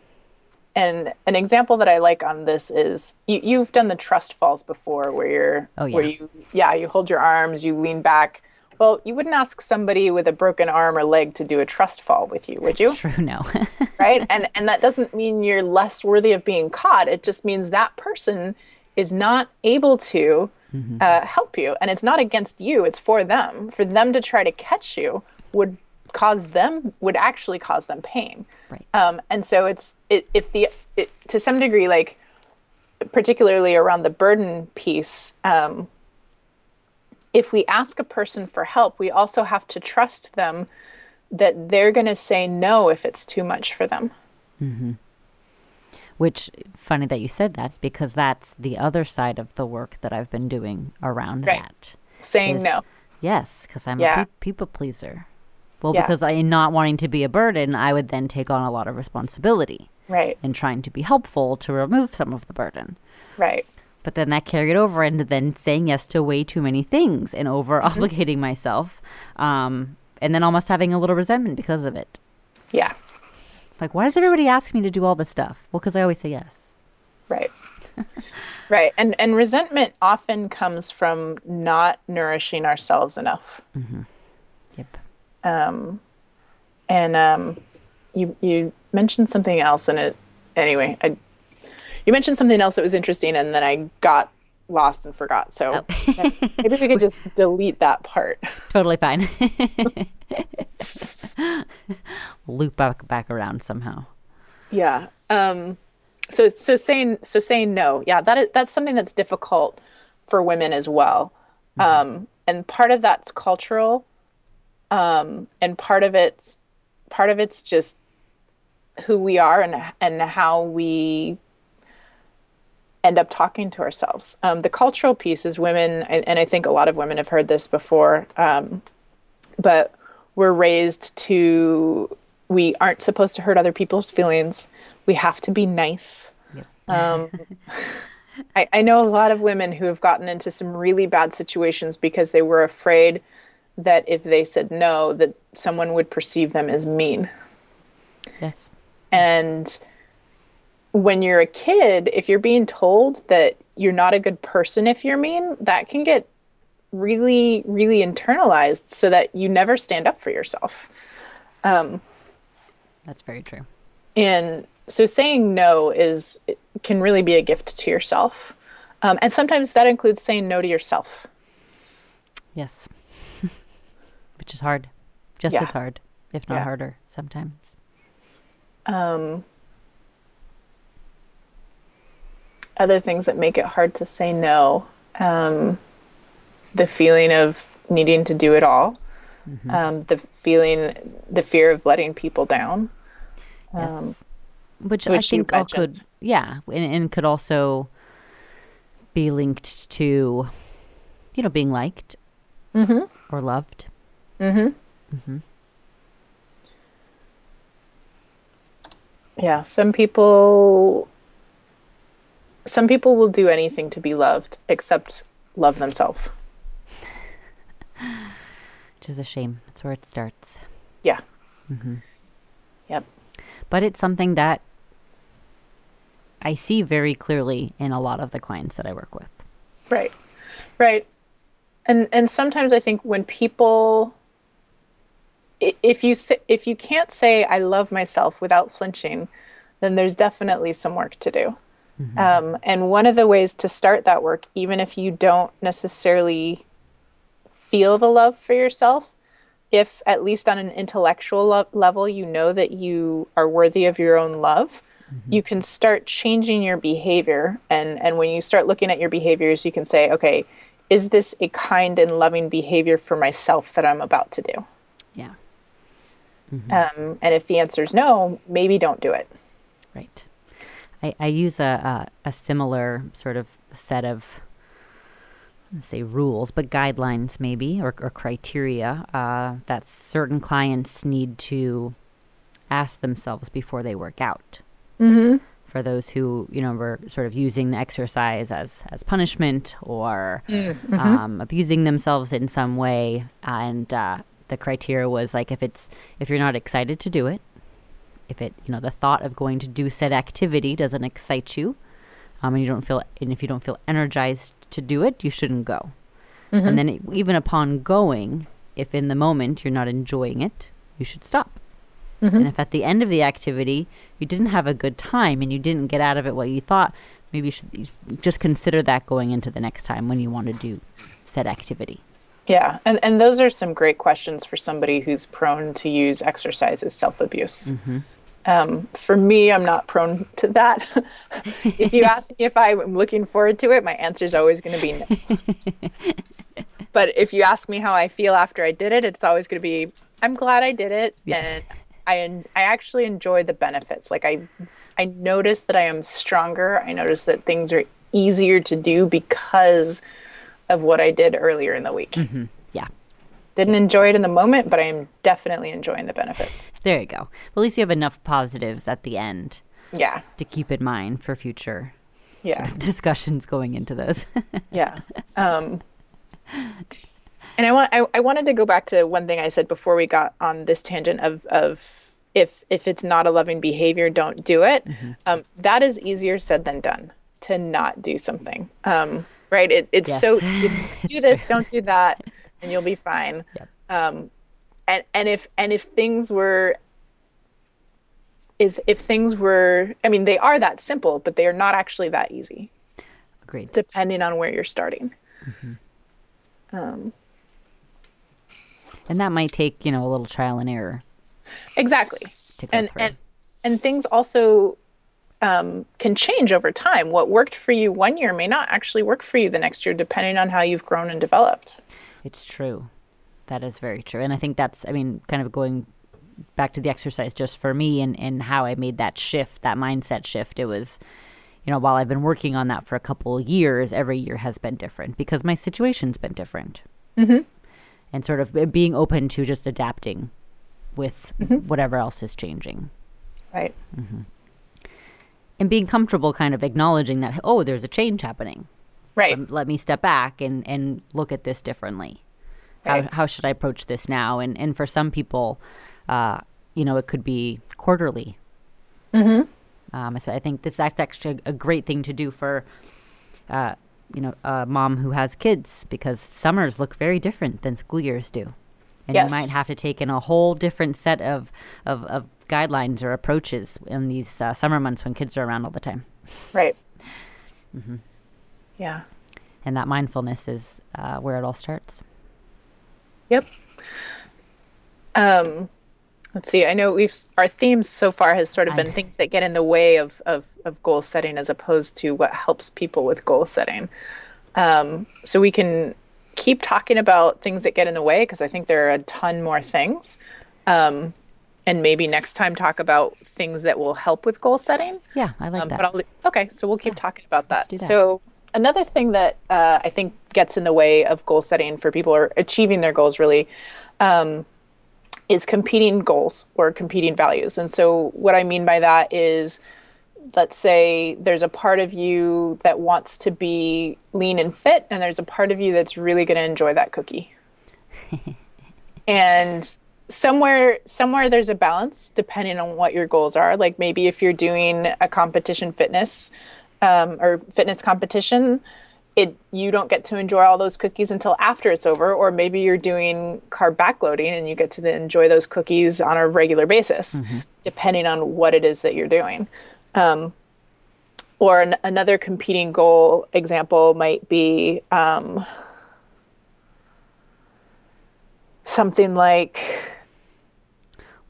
and an example that I like on this is you, you've done the trust falls before, where you're
Oh, yeah.
where you yeah you hold your arms, you lean back. Well, you wouldn't ask somebody with a broken arm or leg to do a trust fall with you, would you?
true no
right? And and that doesn't mean you're less worthy of being caught. It just means that person is not able to uh, help you, and it's not against you. It's for them. For them to try to catch you would cause them would actually cause them pain.
Right.
Um, and so it's it, if the it, to some degree like particularly around the burden piece. Um, if we ask a person for help, we also have to trust them that they're going to say no if it's too much for them.
Which funny that you said that because that's the other side of the work that I've been doing around
Right.
that.
Saying
is-
no.
Yes, because I'm
Yeah.
a pe- people pleaser. Well,
Yeah.
because I not wanting to be a burden, I would then take on a lot of responsibility
Right.
in trying to be helpful to remove some of the burden.
Right.
But then that carried over into then saying yes to way too many things and over
Mm-hmm.
obligating myself, um, and then almost having a little resentment because of it.
Yeah.
Like, why does everybody ask me to do all this stuff? Well, because I always say yes.
Right. right. And and resentment often comes from not nourishing ourselves enough.
Yep.
Um, and um, you you mentioned something else, and it anyway. I you mentioned something else that was interesting, and then I got lost and forgot. So maybe we could just delete that part.
Totally fine. Loop back back around somehow.
Yeah. Um, so so saying so saying no, yeah, that is that's something that's difficult for women as well. Um, and part of that's cultural, um, and part of it's part of it's just who we are and and how we end up talking to ourselves. Um, the cultural piece is women, and I think a lot of women have heard this before, um, but we're raised to we aren't supposed to hurt other people's feelings. We have to be nice. Yep. Um, I, I know a lot of women who have gotten into some really bad situations because they were afraid that if they said no, that someone would perceive them as mean.
Yes.
And when you're a kid, if you're being told that you're not a good person if you're mean, that can get really, really internalized so that you never stand up for yourself. Um,
That's very true.
And so saying no is can really be a gift to yourself. Um, and sometimes that includes saying no to yourself.
Yes. Which is hard. Just yeah. as hard, if not yeah. harder sometimes.
Um, other things that make it hard to say no um, the feeling of needing to do it all mm-hmm. um, the feeling the fear of letting people down
yes. Um, which, which, i think all could yeah and, and could also be linked to you know being liked
mm-hmm.
or loved
mm-hmm. Mm-hmm. yeah some people some people will do anything to be loved except love themselves.
Which is a shame. That's where it starts.
Yeah.
Mm-hmm.
Yep.
But it's something that I see very clearly in a lot of the clients that I work with.
Right. Right. And and sometimes I think when people if you if you can't say I love myself without flinching, then there's definitely some work to do. Mm-hmm. Um, and one of the ways to start that work, even if you don't necessarily feel the love for yourself, if at least on an intellectual lo- level you know that you are worthy of your own love, mm-hmm. you can start changing your behavior. And, and when you start looking at your behaviors, you can say, okay, is this a kind and loving behavior for myself that I'm about to do?
Yeah.
Mm-hmm. Um, and if the answer is no, maybe don't do it.
Right. I, I use a, a, a similar sort of set of say rules, but guidelines maybe or, or criteria uh, that certain clients need to ask themselves before they work out.
Mm-hmm.
For those who you know were sort of using the exercise as as punishment or mm-hmm. um, abusing themselves in some way, and uh, the criteria was like if it's if you're not excited to do it, if it you know the thought of going to do said activity doesn't excite you um, and you don't feel and if you don't feel energized to do it you shouldn't go mm-hmm. and then it, even upon going if in the moment you're not enjoying it you should stop mm-hmm. and if at the end of the activity you didn't have a good time and you didn't get out of it what you thought maybe you should just consider that going into the next time when you want to do said activity
yeah, and and those are some great questions for somebody who's prone to use exercise as self abuse. Mm-hmm. Um, for me, I'm not prone to that. if you ask me if I'm looking forward to it, my answer is always going to be no. but if you ask me how I feel after I did it, it's always going to be I'm glad I did it, yeah. and I I actually enjoy the benefits. Like I I notice that I am stronger. I notice that things are easier to do because of what I did earlier in the week.
Mm-hmm.
Didn't enjoy it in the moment, but I am definitely enjoying the benefits.
There you go. At least you have enough positives at the end.
Yeah.
To keep in mind for future
yeah.
Sort of discussions going into this.
yeah. Um, and I want I, I wanted to go back to one thing I said before we got on this tangent of of if if it's not a loving behavior, don't do it. Mm-hmm. Um, that is easier said than done to not do something. Um, right? It, it's yes. so do this, don't do that and you'll be fine.
Yep.
Um, and and if and if things were is if things were I mean they are that simple, but they are not actually that easy.
Agreed.
Depending on where you're starting. Mm-hmm. Um,
and that might take you know a little trial and error.
Exactly. and through. and and things also um, can change over time. What worked for you one year may not actually work for you the next year, depending on how you've grown and developed.
It's true. That is very true. And I think that's, I mean, kind of going back to the exercise just for me and, and how I made that shift, that mindset shift. It was, you know, while I've been working on that for a couple of years, every year has been different because my situation's been different.
Mm-hmm.
And sort of being open to just adapting with mm-hmm. whatever else is changing.
Right.
Mm-hmm. And being comfortable kind of acknowledging that, oh, there's a change happening.
Right.
Let, let me step back and, and look at this differently. Right. How, how should I approach this now? And, and for some people, uh, you know, it could be quarterly.
Mm-hmm.
Um, so I think this, that's actually a great thing to do for, uh, you know, a mom who has kids because summers look very different than school years do. And yes. you might have to take in a whole different set of, of, of guidelines or approaches in these uh, summer months when kids are around all the time.
Right.
Mm-hmm.
Yeah.
And that mindfulness is uh, where it all starts.
Yep. Um, let's see. I know we've our themes so far has sort of been things that get in the way of of, of goal setting, as opposed to what helps people with goal setting. Um, so we can keep talking about things that get in the way because I think there are a ton more things. Um, and maybe next time talk about things that will help with goal setting.
Yeah, I like um, that.
But I'll, okay, so we'll keep yeah, talking about that. that. So another thing that uh, I think gets in the way of goal setting for people or achieving their goals really um, is competing goals or competing values. And so what I mean by that is let's say there's a part of you that wants to be lean and fit and there's a part of you that's really going to enjoy that cookie. and somewhere somewhere there's a balance depending on what your goals are like maybe if you're doing a competition fitness um, or fitness competition it you don't get to enjoy all those cookies until after it's over or maybe you're doing carb backloading and you get to enjoy those cookies on a regular basis mm-hmm. depending on what it is that you're doing um, or an, another competing goal example might be um, something like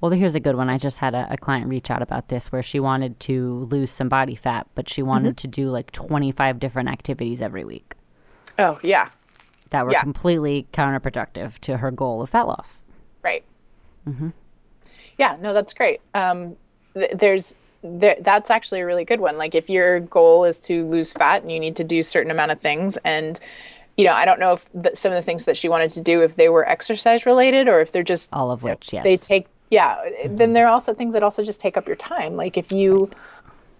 well, here's a good one. I just had a, a, client reach out about this where she wanted to lose some body fat, but she wanted mm-hmm. to do like 25 different activities every week.
Oh, yeah.
That were yeah. completely counterproductive to her goal of fat loss.
Right.
Mm-hmm.
Yeah, no, that's great. Um, th- there's there, that's actually a really good one. Like if your goal is to lose fat and you need to do a certain amount of things and you know, I don't know if the, some of the things that she wanted to do if they were exercise related or if they're just
all of which,
yes. They take yeah mm-hmm. then there are also things that also just take up your time. Like if you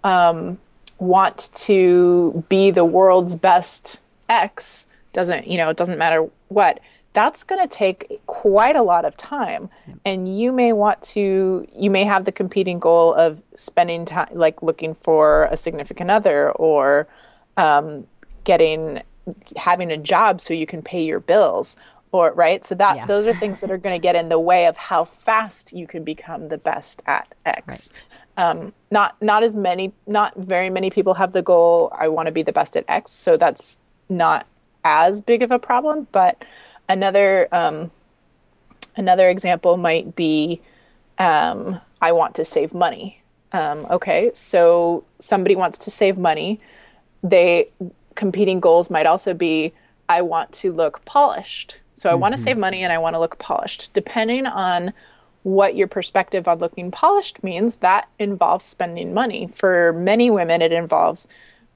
um, want to be the world's best x doesn't you know it doesn't matter what that's going to take quite a lot of time. And you may want to you may have the competing goal of spending time like looking for a significant other or um, getting having a job so you can pay your bills or right so that yeah. those are things that are going to get in the way of how fast you can become the best at x right. um, not not as many not very many people have the goal i want to be the best at x so that's not as big of a problem but another um, another example might be um, i want to save money um, okay so somebody wants to save money they competing goals might also be i want to look polished so I mm-hmm. want to save money and I want to look polished. Depending on what your perspective on looking polished means, that involves spending money. For many women, it involves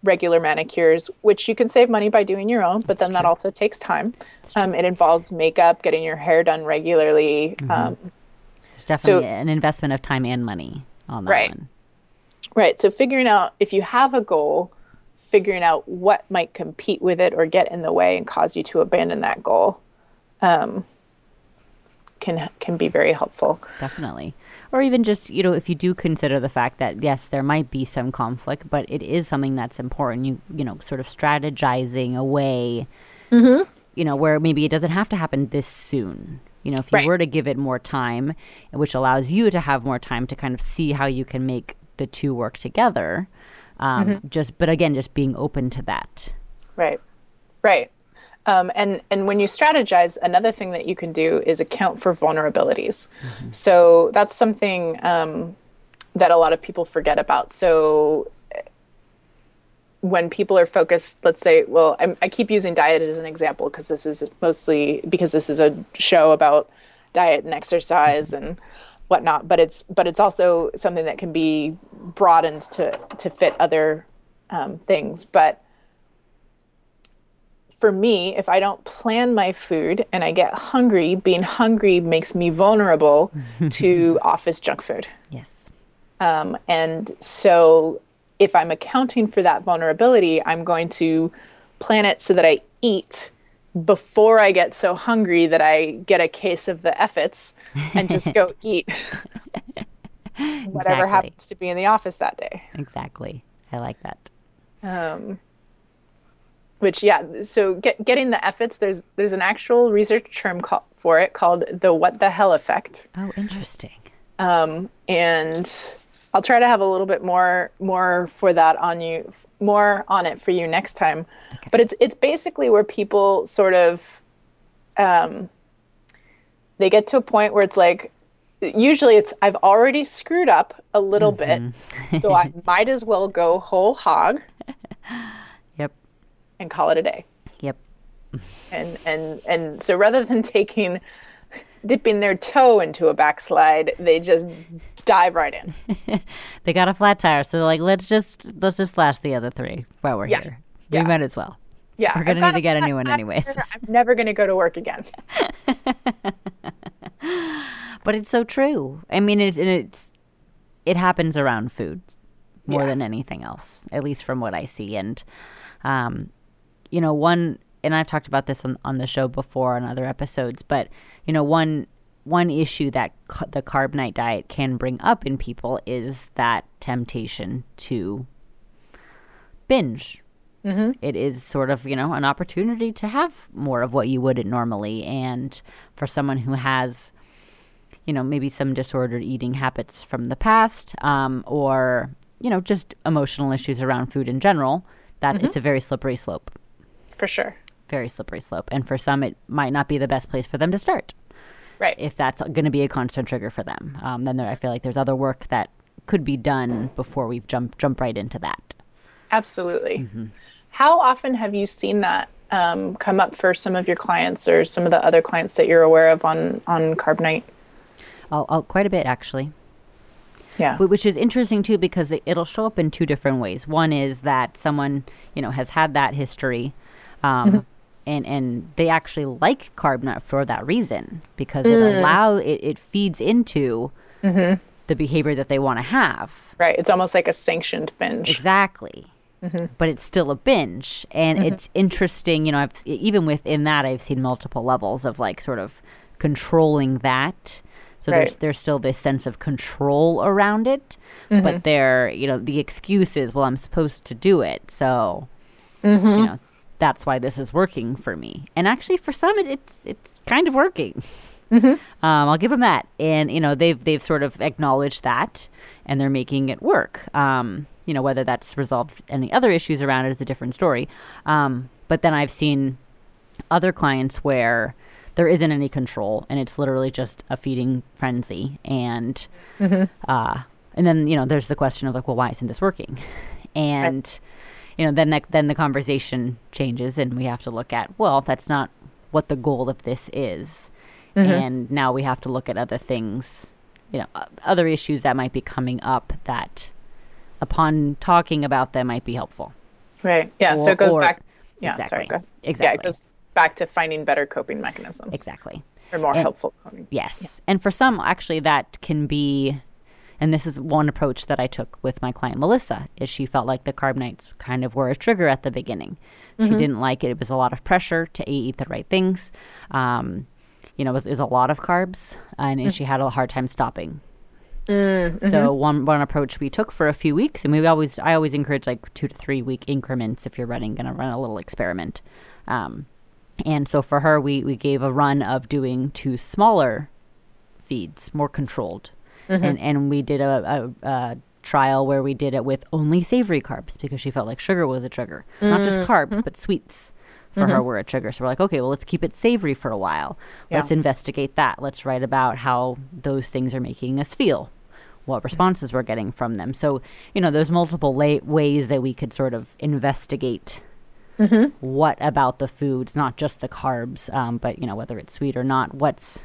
regular manicures, which you can save money by doing your own, but then that also takes time. Um, it involves makeup, getting your hair done regularly. Mm-hmm. Um,
it's definitely so, an investment of time and money on that
right.
one.
Right. So figuring out if you have a goal, figuring out what might compete with it or get in the way and cause you to abandon that goal um, can can be very helpful.
Definitely. Or even just, you know, if you do consider the fact that yes, there might be some conflict, but it is something that's important. You you know, sort of strategizing a way,
mm-hmm.
you know, where maybe it doesn't have to happen this soon. You know, if you right. were to give it more time, which allows you to have more time to kind of see how you can make the two work together. Um, mm-hmm. Just, but again, just being open to that.
Right. Right. Um, and and when you strategize, another thing that you can do is account for vulnerabilities. Mm-hmm. So that's something um, that a lot of people forget about. So when people are focused, let's say, well, I'm, I keep using diet as an example because this is mostly because this is a show about diet and exercise and whatnot. But it's but it's also something that can be broadened to to fit other um, things. But for me, if I don't plan my food and I get hungry, being hungry makes me vulnerable to office junk food.
Yes.
Um, and so if I'm accounting for that vulnerability, I'm going to plan it so that I eat before I get so hungry that I get a case of the effits and just go eat whatever
Exactly.
happens to be in the office that day.
Exactly. I like that.
Um, which yeah, so get, getting the effits. There's there's an actual research term called, for it called the what the hell effect.
Oh, interesting.
um, and I'll try to have a little bit more more for that on you more on it for you next time. But it's it's basically where people sort of um, they get to a point where it's like usually it's I've already screwed up a little bit, so I might as well go whole hog. and call it a day.
Yep.
And and and so rather than taking dipping their toe into a backslide, they just dive right in.
They got a flat tire, so they're like, let's just let's just slash the other three while we're
Yeah.
here. We
Yeah.
might as well.
Yeah,
We're gonna need to get a new one anyways.
I'm never gonna go to work again.
But it's so true. I mean, it and it's it happens around food more
Yeah.
than anything else, at least from what I see. And um, you know, one and I've talked about this on, on the show before on other episodes, but you know, one one issue that ca- the Carb Nite diet can bring up in people is that temptation to binge. It is sort of, you know, an opportunity to have more of what you wouldn't normally. And for someone who has, you know, maybe some disordered eating habits from the past, um, or, you know, just emotional issues around food in general, that it's a very slippery slope.
For sure.
Very slippery slope. And for some, it might not be the best place for them to start
Right.
if that's going to be a constant trigger for them. Um, then there, I feel like there's other work that could be done before we've jump jump right into that.
Absolutely.
Mm-hmm.
How often have you seen that um, come up for some of your clients or some of the other clients that you're aware of on on Carb Nite?
I'll, I'll quite a bit actually.
Yeah.
Which is interesting too because it, it'll show up in two different ways. One is that someone you know has had that history, um, mm-hmm. and and they actually like Carb Nite for that reason because it mm. allow it, it feeds into mm-hmm. the behavior that they want to have.
Right. It's almost like a sanctioned binge.
Exactly. Mm-hmm. But it's still a binge, and it's interesting. You know, I've even within that, I've seen multiple levels of like sort of controlling that. So there's
Right.
there's still this sense of control around it, but there, you know, the excuse is, well, I'm supposed to do it, so you know, that's why this is working for me. And actually, for some, it, it's it's kind of working. Um, I'll give them that, and you know they've they've sort of acknowledged that, and they're making it work. Um, you know whether that's resolved any other issues around it is a different story. Um, but then I've seen other clients where there isn't any control, and it's literally just a feeding frenzy, and uh, and then you know there's the question of like, well, why isn't this working? And you know then that, then the conversation changes, and we have to look at well, that's not what the goal of this is mm-hmm. and now we have to look at other things you know other issues that might be coming up that upon talking about them might be helpful
Right. Yeah. so it goes
or-
back. Yeah.
exactly.
Sorry. Ahead. Yeah. It goes back to finding better coping mechanisms.
exactly
Or more
And-
helpful coping.
yes and for some actually that can be and this is one approach that I took with my client Melissa is she felt like the carb nights kind of were a trigger at the beginning. She didn't like it. It was a lot of pressure to A, eat the right things. Um, you know, it was, it was a lot of carbs, and, and she had a hard time stopping. So one one approach we took for a few weeks, and we always I always encourage like two to three week increments if you're running gonna run a little experiment. Um, and so for her, we we gave a run of doing two smaller feeds, more controlled, Mm-hmm. and and we did a, a, a trial where we did it with only savory carbs because she felt like sugar was a trigger, not just mm-hmm. carbs but sweets. For her, mm-hmm. were a trigger. So we're like, okay, well, let's keep it savory for a while. Let's investigate that. Let's write about how those things are making us feel what responses we're getting from them. So, you know, there's multiple la- ways that we could sort of investigate what about the foods, not just the carbs, um, but you know, whether it's sweet or not, what's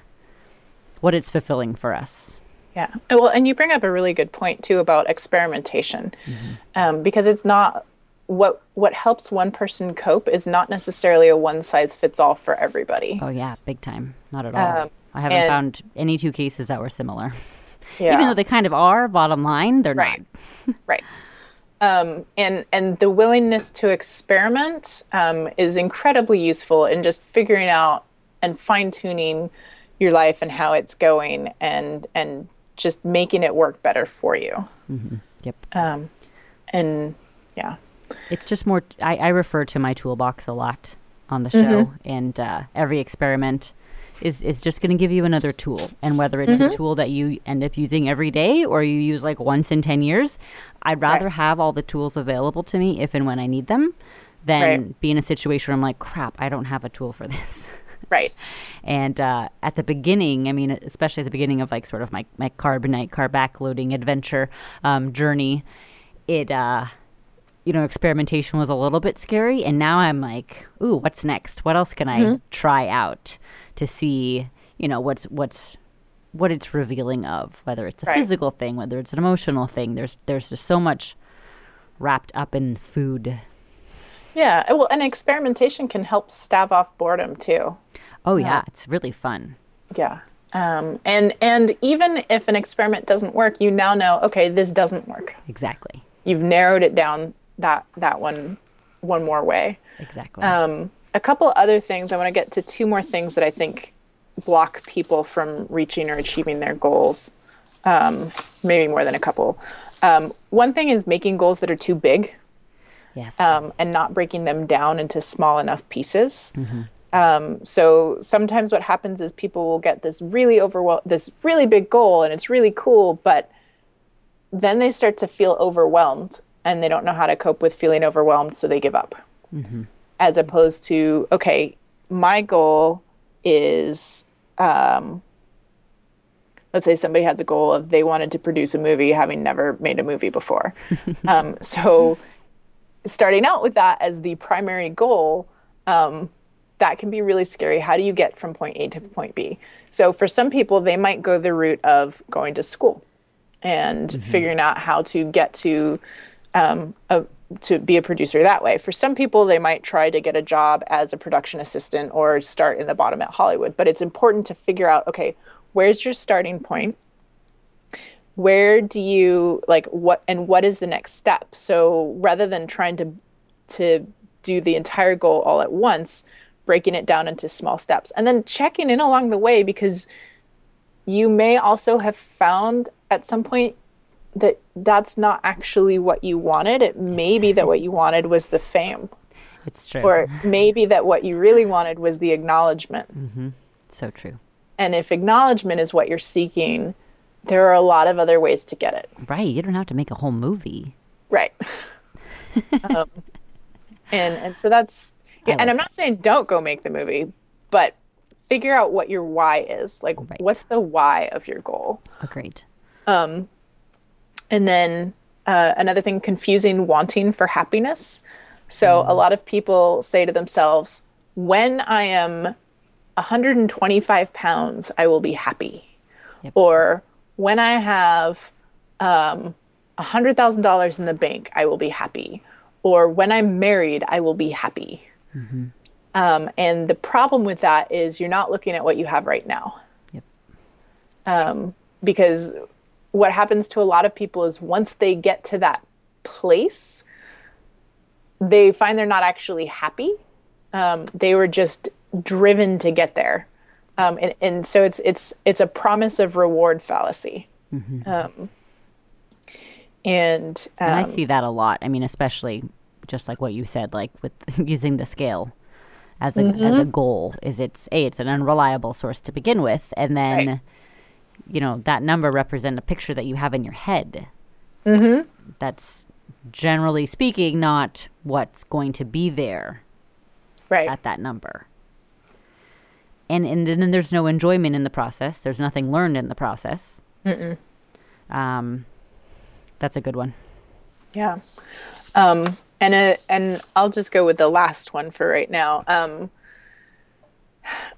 what it's fulfilling for us.
Yeah. Well, and you bring up a really good point too about experimentation, um, because it's not what what helps one person cope is not necessarily a one size fits all for everybody.
Oh yeah, big time. Not at all.
Um,
I haven't
and-
found any two cases that were similar.
Yeah.
Even though they kind of are, bottom line, they're
Right.
not.
right um, and and the willingness to experiment um, is incredibly useful in just figuring out and fine tuning your life and how it's going and and just making it work better for you mm-hmm.
Yep.
Um, and yeah
It's just more. I, I refer to my toolbox a lot on the show, mm-hmm. and uh, every experiment is is just going to give you another tool. And whether it's a mm-hmm. tool that you end up using every day or you use like once in ten years, I'd rather
Right.
have all the tools available to me if and when I need them, than
Right.
be in a situation where I'm like, crap, I don't have a tool for this.
right
And uh, at the beginning, I mean, especially at the beginning of like sort of my, my Carb Nite, carb backloading adventure um, journey, it, uh, you know, experimentation was a little bit scary. And now I'm like, ooh, what's next? What else can I try out to see, you know, what's, what's, what it's revealing of, whether it's a
Right.
physical thing, whether it's an emotional thing. There's, there's just so much wrapped up in food.
Yeah well and experimentation can help stave off boredom too
Oh, yeah, it's really fun.
yeah um, and and even if an experiment doesn't work you now know okay this doesn't work
Exactly.
you've narrowed it down that that one one more way
Exactly.
um, a couple other things i want to get to two more things that i think block people from reaching or achieving their goals um, maybe more than a couple um, one thing is making goals that are too big
yes.
um, and not breaking them down into small enough pieces. Um, so sometimes what happens is people will get this really overwhel- this really big goal, and it's really cool, but then they start to feel overwhelmed, and they don't know how to cope with feeling overwhelmed, so they give up. As opposed to, okay, my goal is um, let's say somebody had the goal of they wanted to produce a movie having never made a movie before. um, so starting out with that as the primary goal, um, that can be really scary. How do you get from point A to point B? So for some people, they might go the route of going to school and figuring out how to get to um, a, to be a producer that way. For some people, they might try to get a job as a production assistant or start in the bottom at Hollywood. But it's important to figure out okay, where's your starting point? Where do you like what and what is the next step? So rather than trying to to do the entire goal all at once, breaking it down into small steps and then checking in along the way because you may also have found at some point that that's not actually what you wanted. It may be that what you wanted was the fame,
it's true.
or maybe that what you really wanted was the acknowledgement. mm-hmm.
so true.
And if acknowledgement is what you're seeking, there are a lot of other ways to get it.
Right. You don't have to make a whole movie.
Right. um, and and so that's yeah, and I'm not saying don't go make the movie, but figure out what your why is. Like
Right.
what's the why of your goal?
Agreed.
Um And then uh, another thing, confusing wanting for happiness. So a lot of people say to themselves, when I am 125 pounds, I will be happy.
Yep.
Or when I have um, $100,000 in the bank, I will be happy. Or when I'm married, I will be happy. Um, and the problem with that is you're not looking at what you have right now
Yep.
because what happens to a lot of people is once they get to that place, they find they're not actually happy. Um, they were just driven to get there, um, and, and so it's it's it's a promise of reward fallacy. Um, and
And I
um,
see that a lot. I mean, especially just like what you said, like with using the scale as a as
Mm-hmm.
a goal. Is it's a it's an unreliable source to begin with, and then
Right.
you know that number represent a picture that you have in your head. Mm-hmm. That's generally speaking not what's going to be there
right,
at that number. And and then there's no enjoyment in the process. There's nothing learned in the process. Um, that's a good one.
Yeah. Um, and uh, and I'll just go with the last one for right now. Um,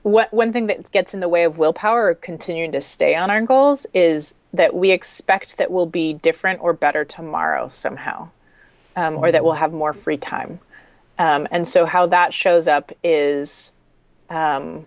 what one thing that gets in the way of willpower or continuing to stay on our goals is that we expect that we'll be different or better tomorrow somehow, um, or that we'll have more free time. Um, and so how that shows up is, um,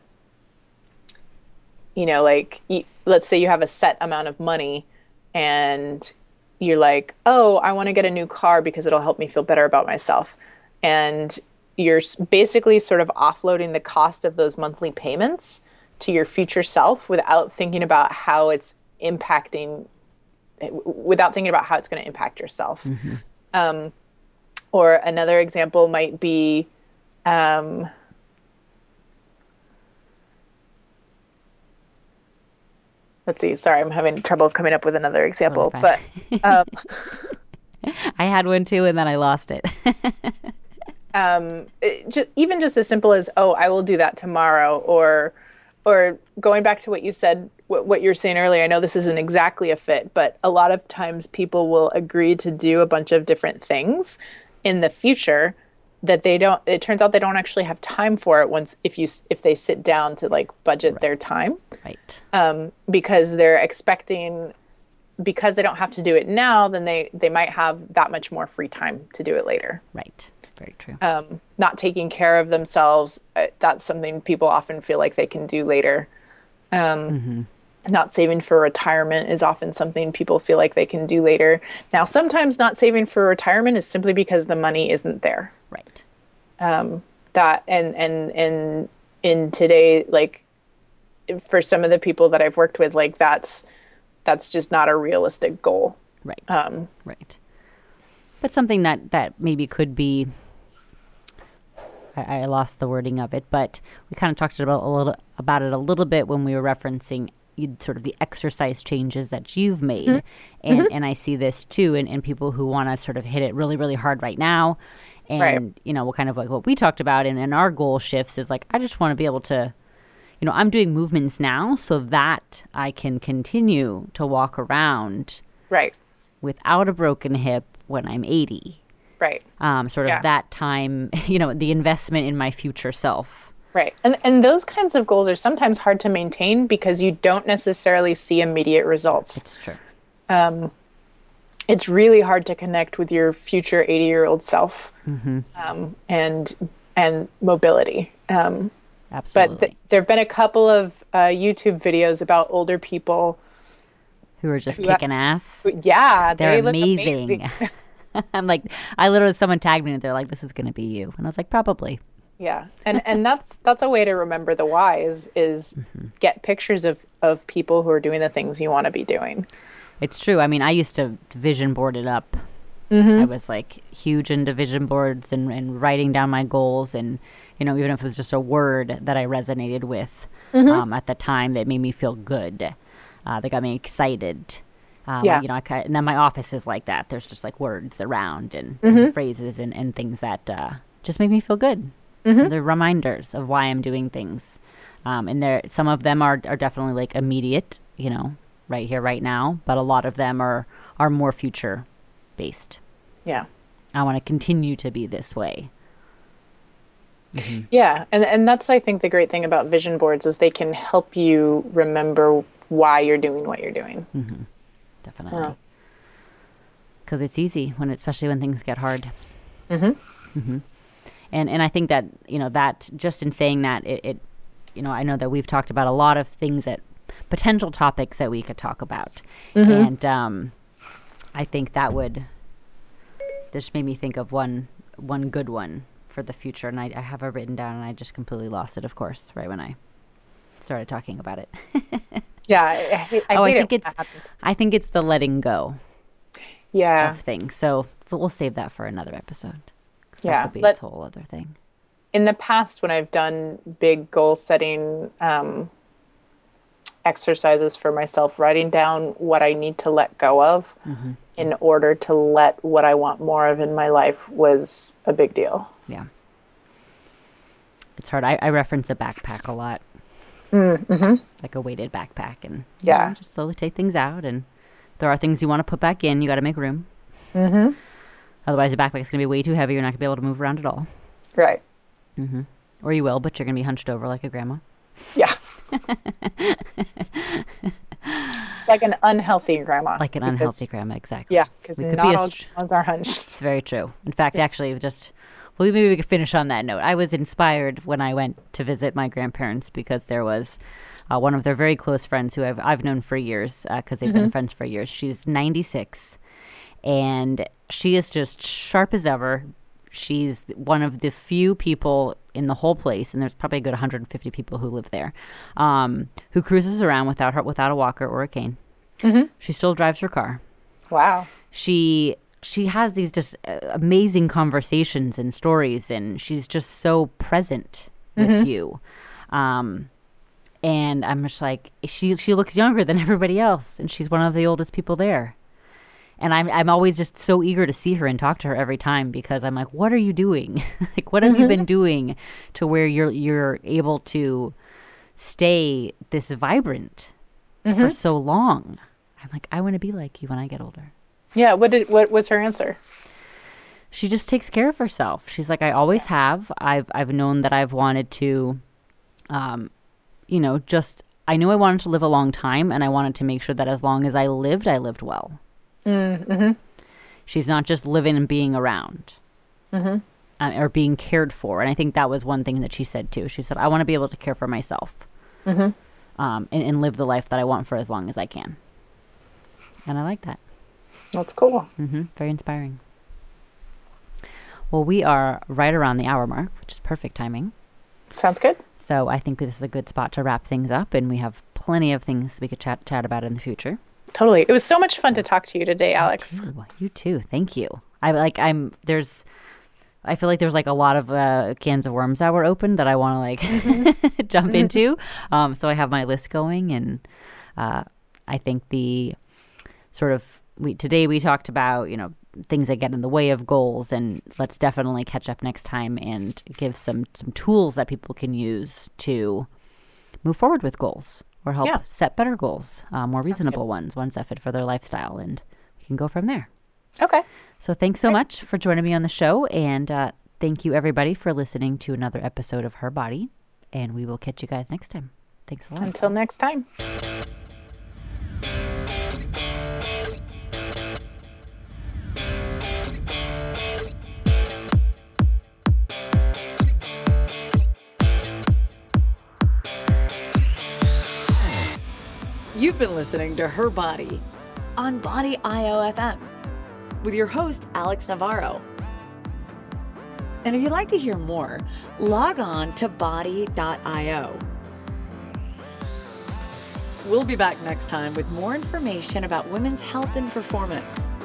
you know, like you, let's say you have a set amount of money, and you're like, oh, I want to get a new car because it'll help me feel better about myself. And you're basically sort of offloading the cost of those monthly payments to your future self without thinking about how it's impacting, without thinking about how it's going to impact yourself. Mm-hmm. Um, or another example might be, um, let's see. Sorry i'm having trouble coming up with another example oh, but um,
i had one too and then i lost it.
um, it, just, even just as simple as oh i will do that tomorrow or or going back to what you said what, what you're saying earlier i know this isn't exactly a fit but a lot of times people will agree to do a bunch of different things in the future that they don't it turns out they don't actually have time for it once if you if they sit down to like budget right. their time.
Right.
Um, because they're expecting because they don't have to do it now then they they might have that much more free time to do it later.
Right. Very true.
Um, not taking care of themselves uh, that's something people often feel like they can do later. Um, mm-hmm. not saving for retirement is often something people feel like they can do later. Now, sometimes not saving for retirement is simply because the money isn't there.
Right.
Um, that and and and in today, like for some of the people that I've worked with, like that's that's just not a realistic goal.
Right. Um, right. But something that that maybe could be. I, I lost the wording of it, but we kind of talked about a little about it a little bit when we were referencing sort of the exercise changes that you've made mm-hmm. and mm-hmm. and I see this too in, in people who want to sort of hit it really really hard right now and right. you know what kind of like what we talked about and, and our goal shifts is like i just want to be able to you know i'm doing movements now so that i can continue to walk around
right.
without a broken hip when i'm 80
right.
Um, sort of yeah. that time you know the investment in my future self.
Right. And and those kinds of goals are sometimes hard to maintain because you don't necessarily see immediate results.
It's true.
Um, it's really hard to connect with your future 80 year old self mm-hmm. um, and and mobility um,
Absolutely.
but th- there have been a couple of uh, youtube videos about older people
who are just who kicking ha- ass
yeah
they're they amazing, amazing. i'm like i literally someone tagged me and they're like this is going to be you and i was like probably
yeah and and that's that's a way to remember the why is is mm-hmm. get pictures of of people who are doing the things you want to be doing
it's true. I mean, I used to vision board it up. Mm-hmm. I was like huge into vision boards and, and writing down my goals, and you know, even if it was just a word that I resonated with mm-hmm. um, at the time that made me feel good, uh, that got me excited. Um, yeah. You know, I, and then my office is like that. There's just like words around and, mm-hmm. and phrases and, and things that uh, just make me feel good. Mm-hmm. They're reminders of why I'm doing things. Um, and there, some of them are, are definitely like immediate, you know, right here, right now, but a lot of them are are more future based.
Yeah.
I want to continue to be this way.
Mm-hmm. Yeah, and and that's I think the great thing about vision boards is they can help you remember why you're doing what you're doing.
Mm-hmm. Definitely. Because it's easy when, especially when things get hard. Mm-hmm. Mm-hmm. And and I think that you know that just in saying that it, it, you know, I know that we've talked about a lot of things that potential topics that we could talk about. Mm-hmm. And um, I think that would this made me think of one one good one for the future, and I, I have it written down, and I just completely lost it. Of course, right when I started talking about it.
yeah, I, I,
oh, I think it's I think it's the letting go.
Yeah,
of things. So we'll save that for another episode. Yeah, that could be Let, a whole other thing.
In the past, when I've done big goal setting um, exercises for myself, writing down what I need to let go of mm-hmm. in order to let what I want more of in my life was a big deal.
Yeah. It's hard. I, I reference a backpack a lot.
Mm, mm-hmm.
Like a weighted backpack and
yeah,
know, just slowly take things out and There are things you want to put back in. You got to make room. Mm-hmm. Otherwise, the backpack is going to be way too heavy. You're not going to be able to move around at all.
Right. Mm-hmm.
Or you will, but you're going to be hunched over like a grandma.
Yeah. Like an unhealthy grandma.
Like an
because-
unhealthy grandma, exactly.
Yeah, because not
be
all ones are hunched.
It's very true. In fact, actually, just well, maybe we could finish on that note. I was inspired when I went to visit my grandparents because there was uh, one of their very close friends who I've I've known for years because they've been friends for years. She's 96, and she is just sharp as ever. She's one of the few people in the whole place, and there's probably a good 150 people who live there, um, who cruises around without her without a walker or a cane. She still drives her car.
Wow.
she she has these just uh, amazing conversations and stories and she's just so present with you. Um and i'm just like she she looks younger than everybody else and she's one of the oldest people there and i'm i'm always just so eager to see her and talk to her every time because i'm like what are you doing like what have you been doing to where you're you're able to stay this vibrant for so long i'm like i want to be like you when i get older
Yeah. What did what was her answer?
she just takes care of herself. She's like, I always have. I've I've known that I've wanted to, um, you know, just I knew I wanted to live a long time, and I wanted to make sure that as long as I lived, I lived well. Mm-hmm. She's not just living and being around, mm-hmm. uh, or being cared for. And I think that was one thing that she said too. She said, I want to be able to care for myself, mm-hmm. um, and, and live the life that I want for as long as I can. And I like that.
That's cool.
Mm-hmm. Very inspiring. Well, we are right around the hour mark, which is perfect timing.
Sounds good.
So I think this is a good spot to wrap things up, and we have plenty of things we could chat chat about in the future.
Totally. It was so much fun to talk to you today, Alex.
Ooh, you too. Thank you. I like. I'm there's. I feel like there's like a lot of uh, cans of worms that were open that I want to like jump into. Um, so I have my list going, and uh, I think the sort of we today we talked about you know things that get in the way of goals, and let's definitely catch up next time and give some some tools that people can use to move forward with goals or help
Yeah.
set better goals, uh, more reasonable ones, ones that fit for their lifestyle, and we can go from there.
Okay.
So thanks so much for joining me on the show, and uh, thank you everybody for listening to another episode of Her Body. And we will catch you guys next time. Thanks a lot.
Until next time.
You've been listening to Her Body on Body IOFM with your host, Alex Navarro. And if you'd like to hear more, log on to body.io. We'll be back next time with more information about women's health and performance.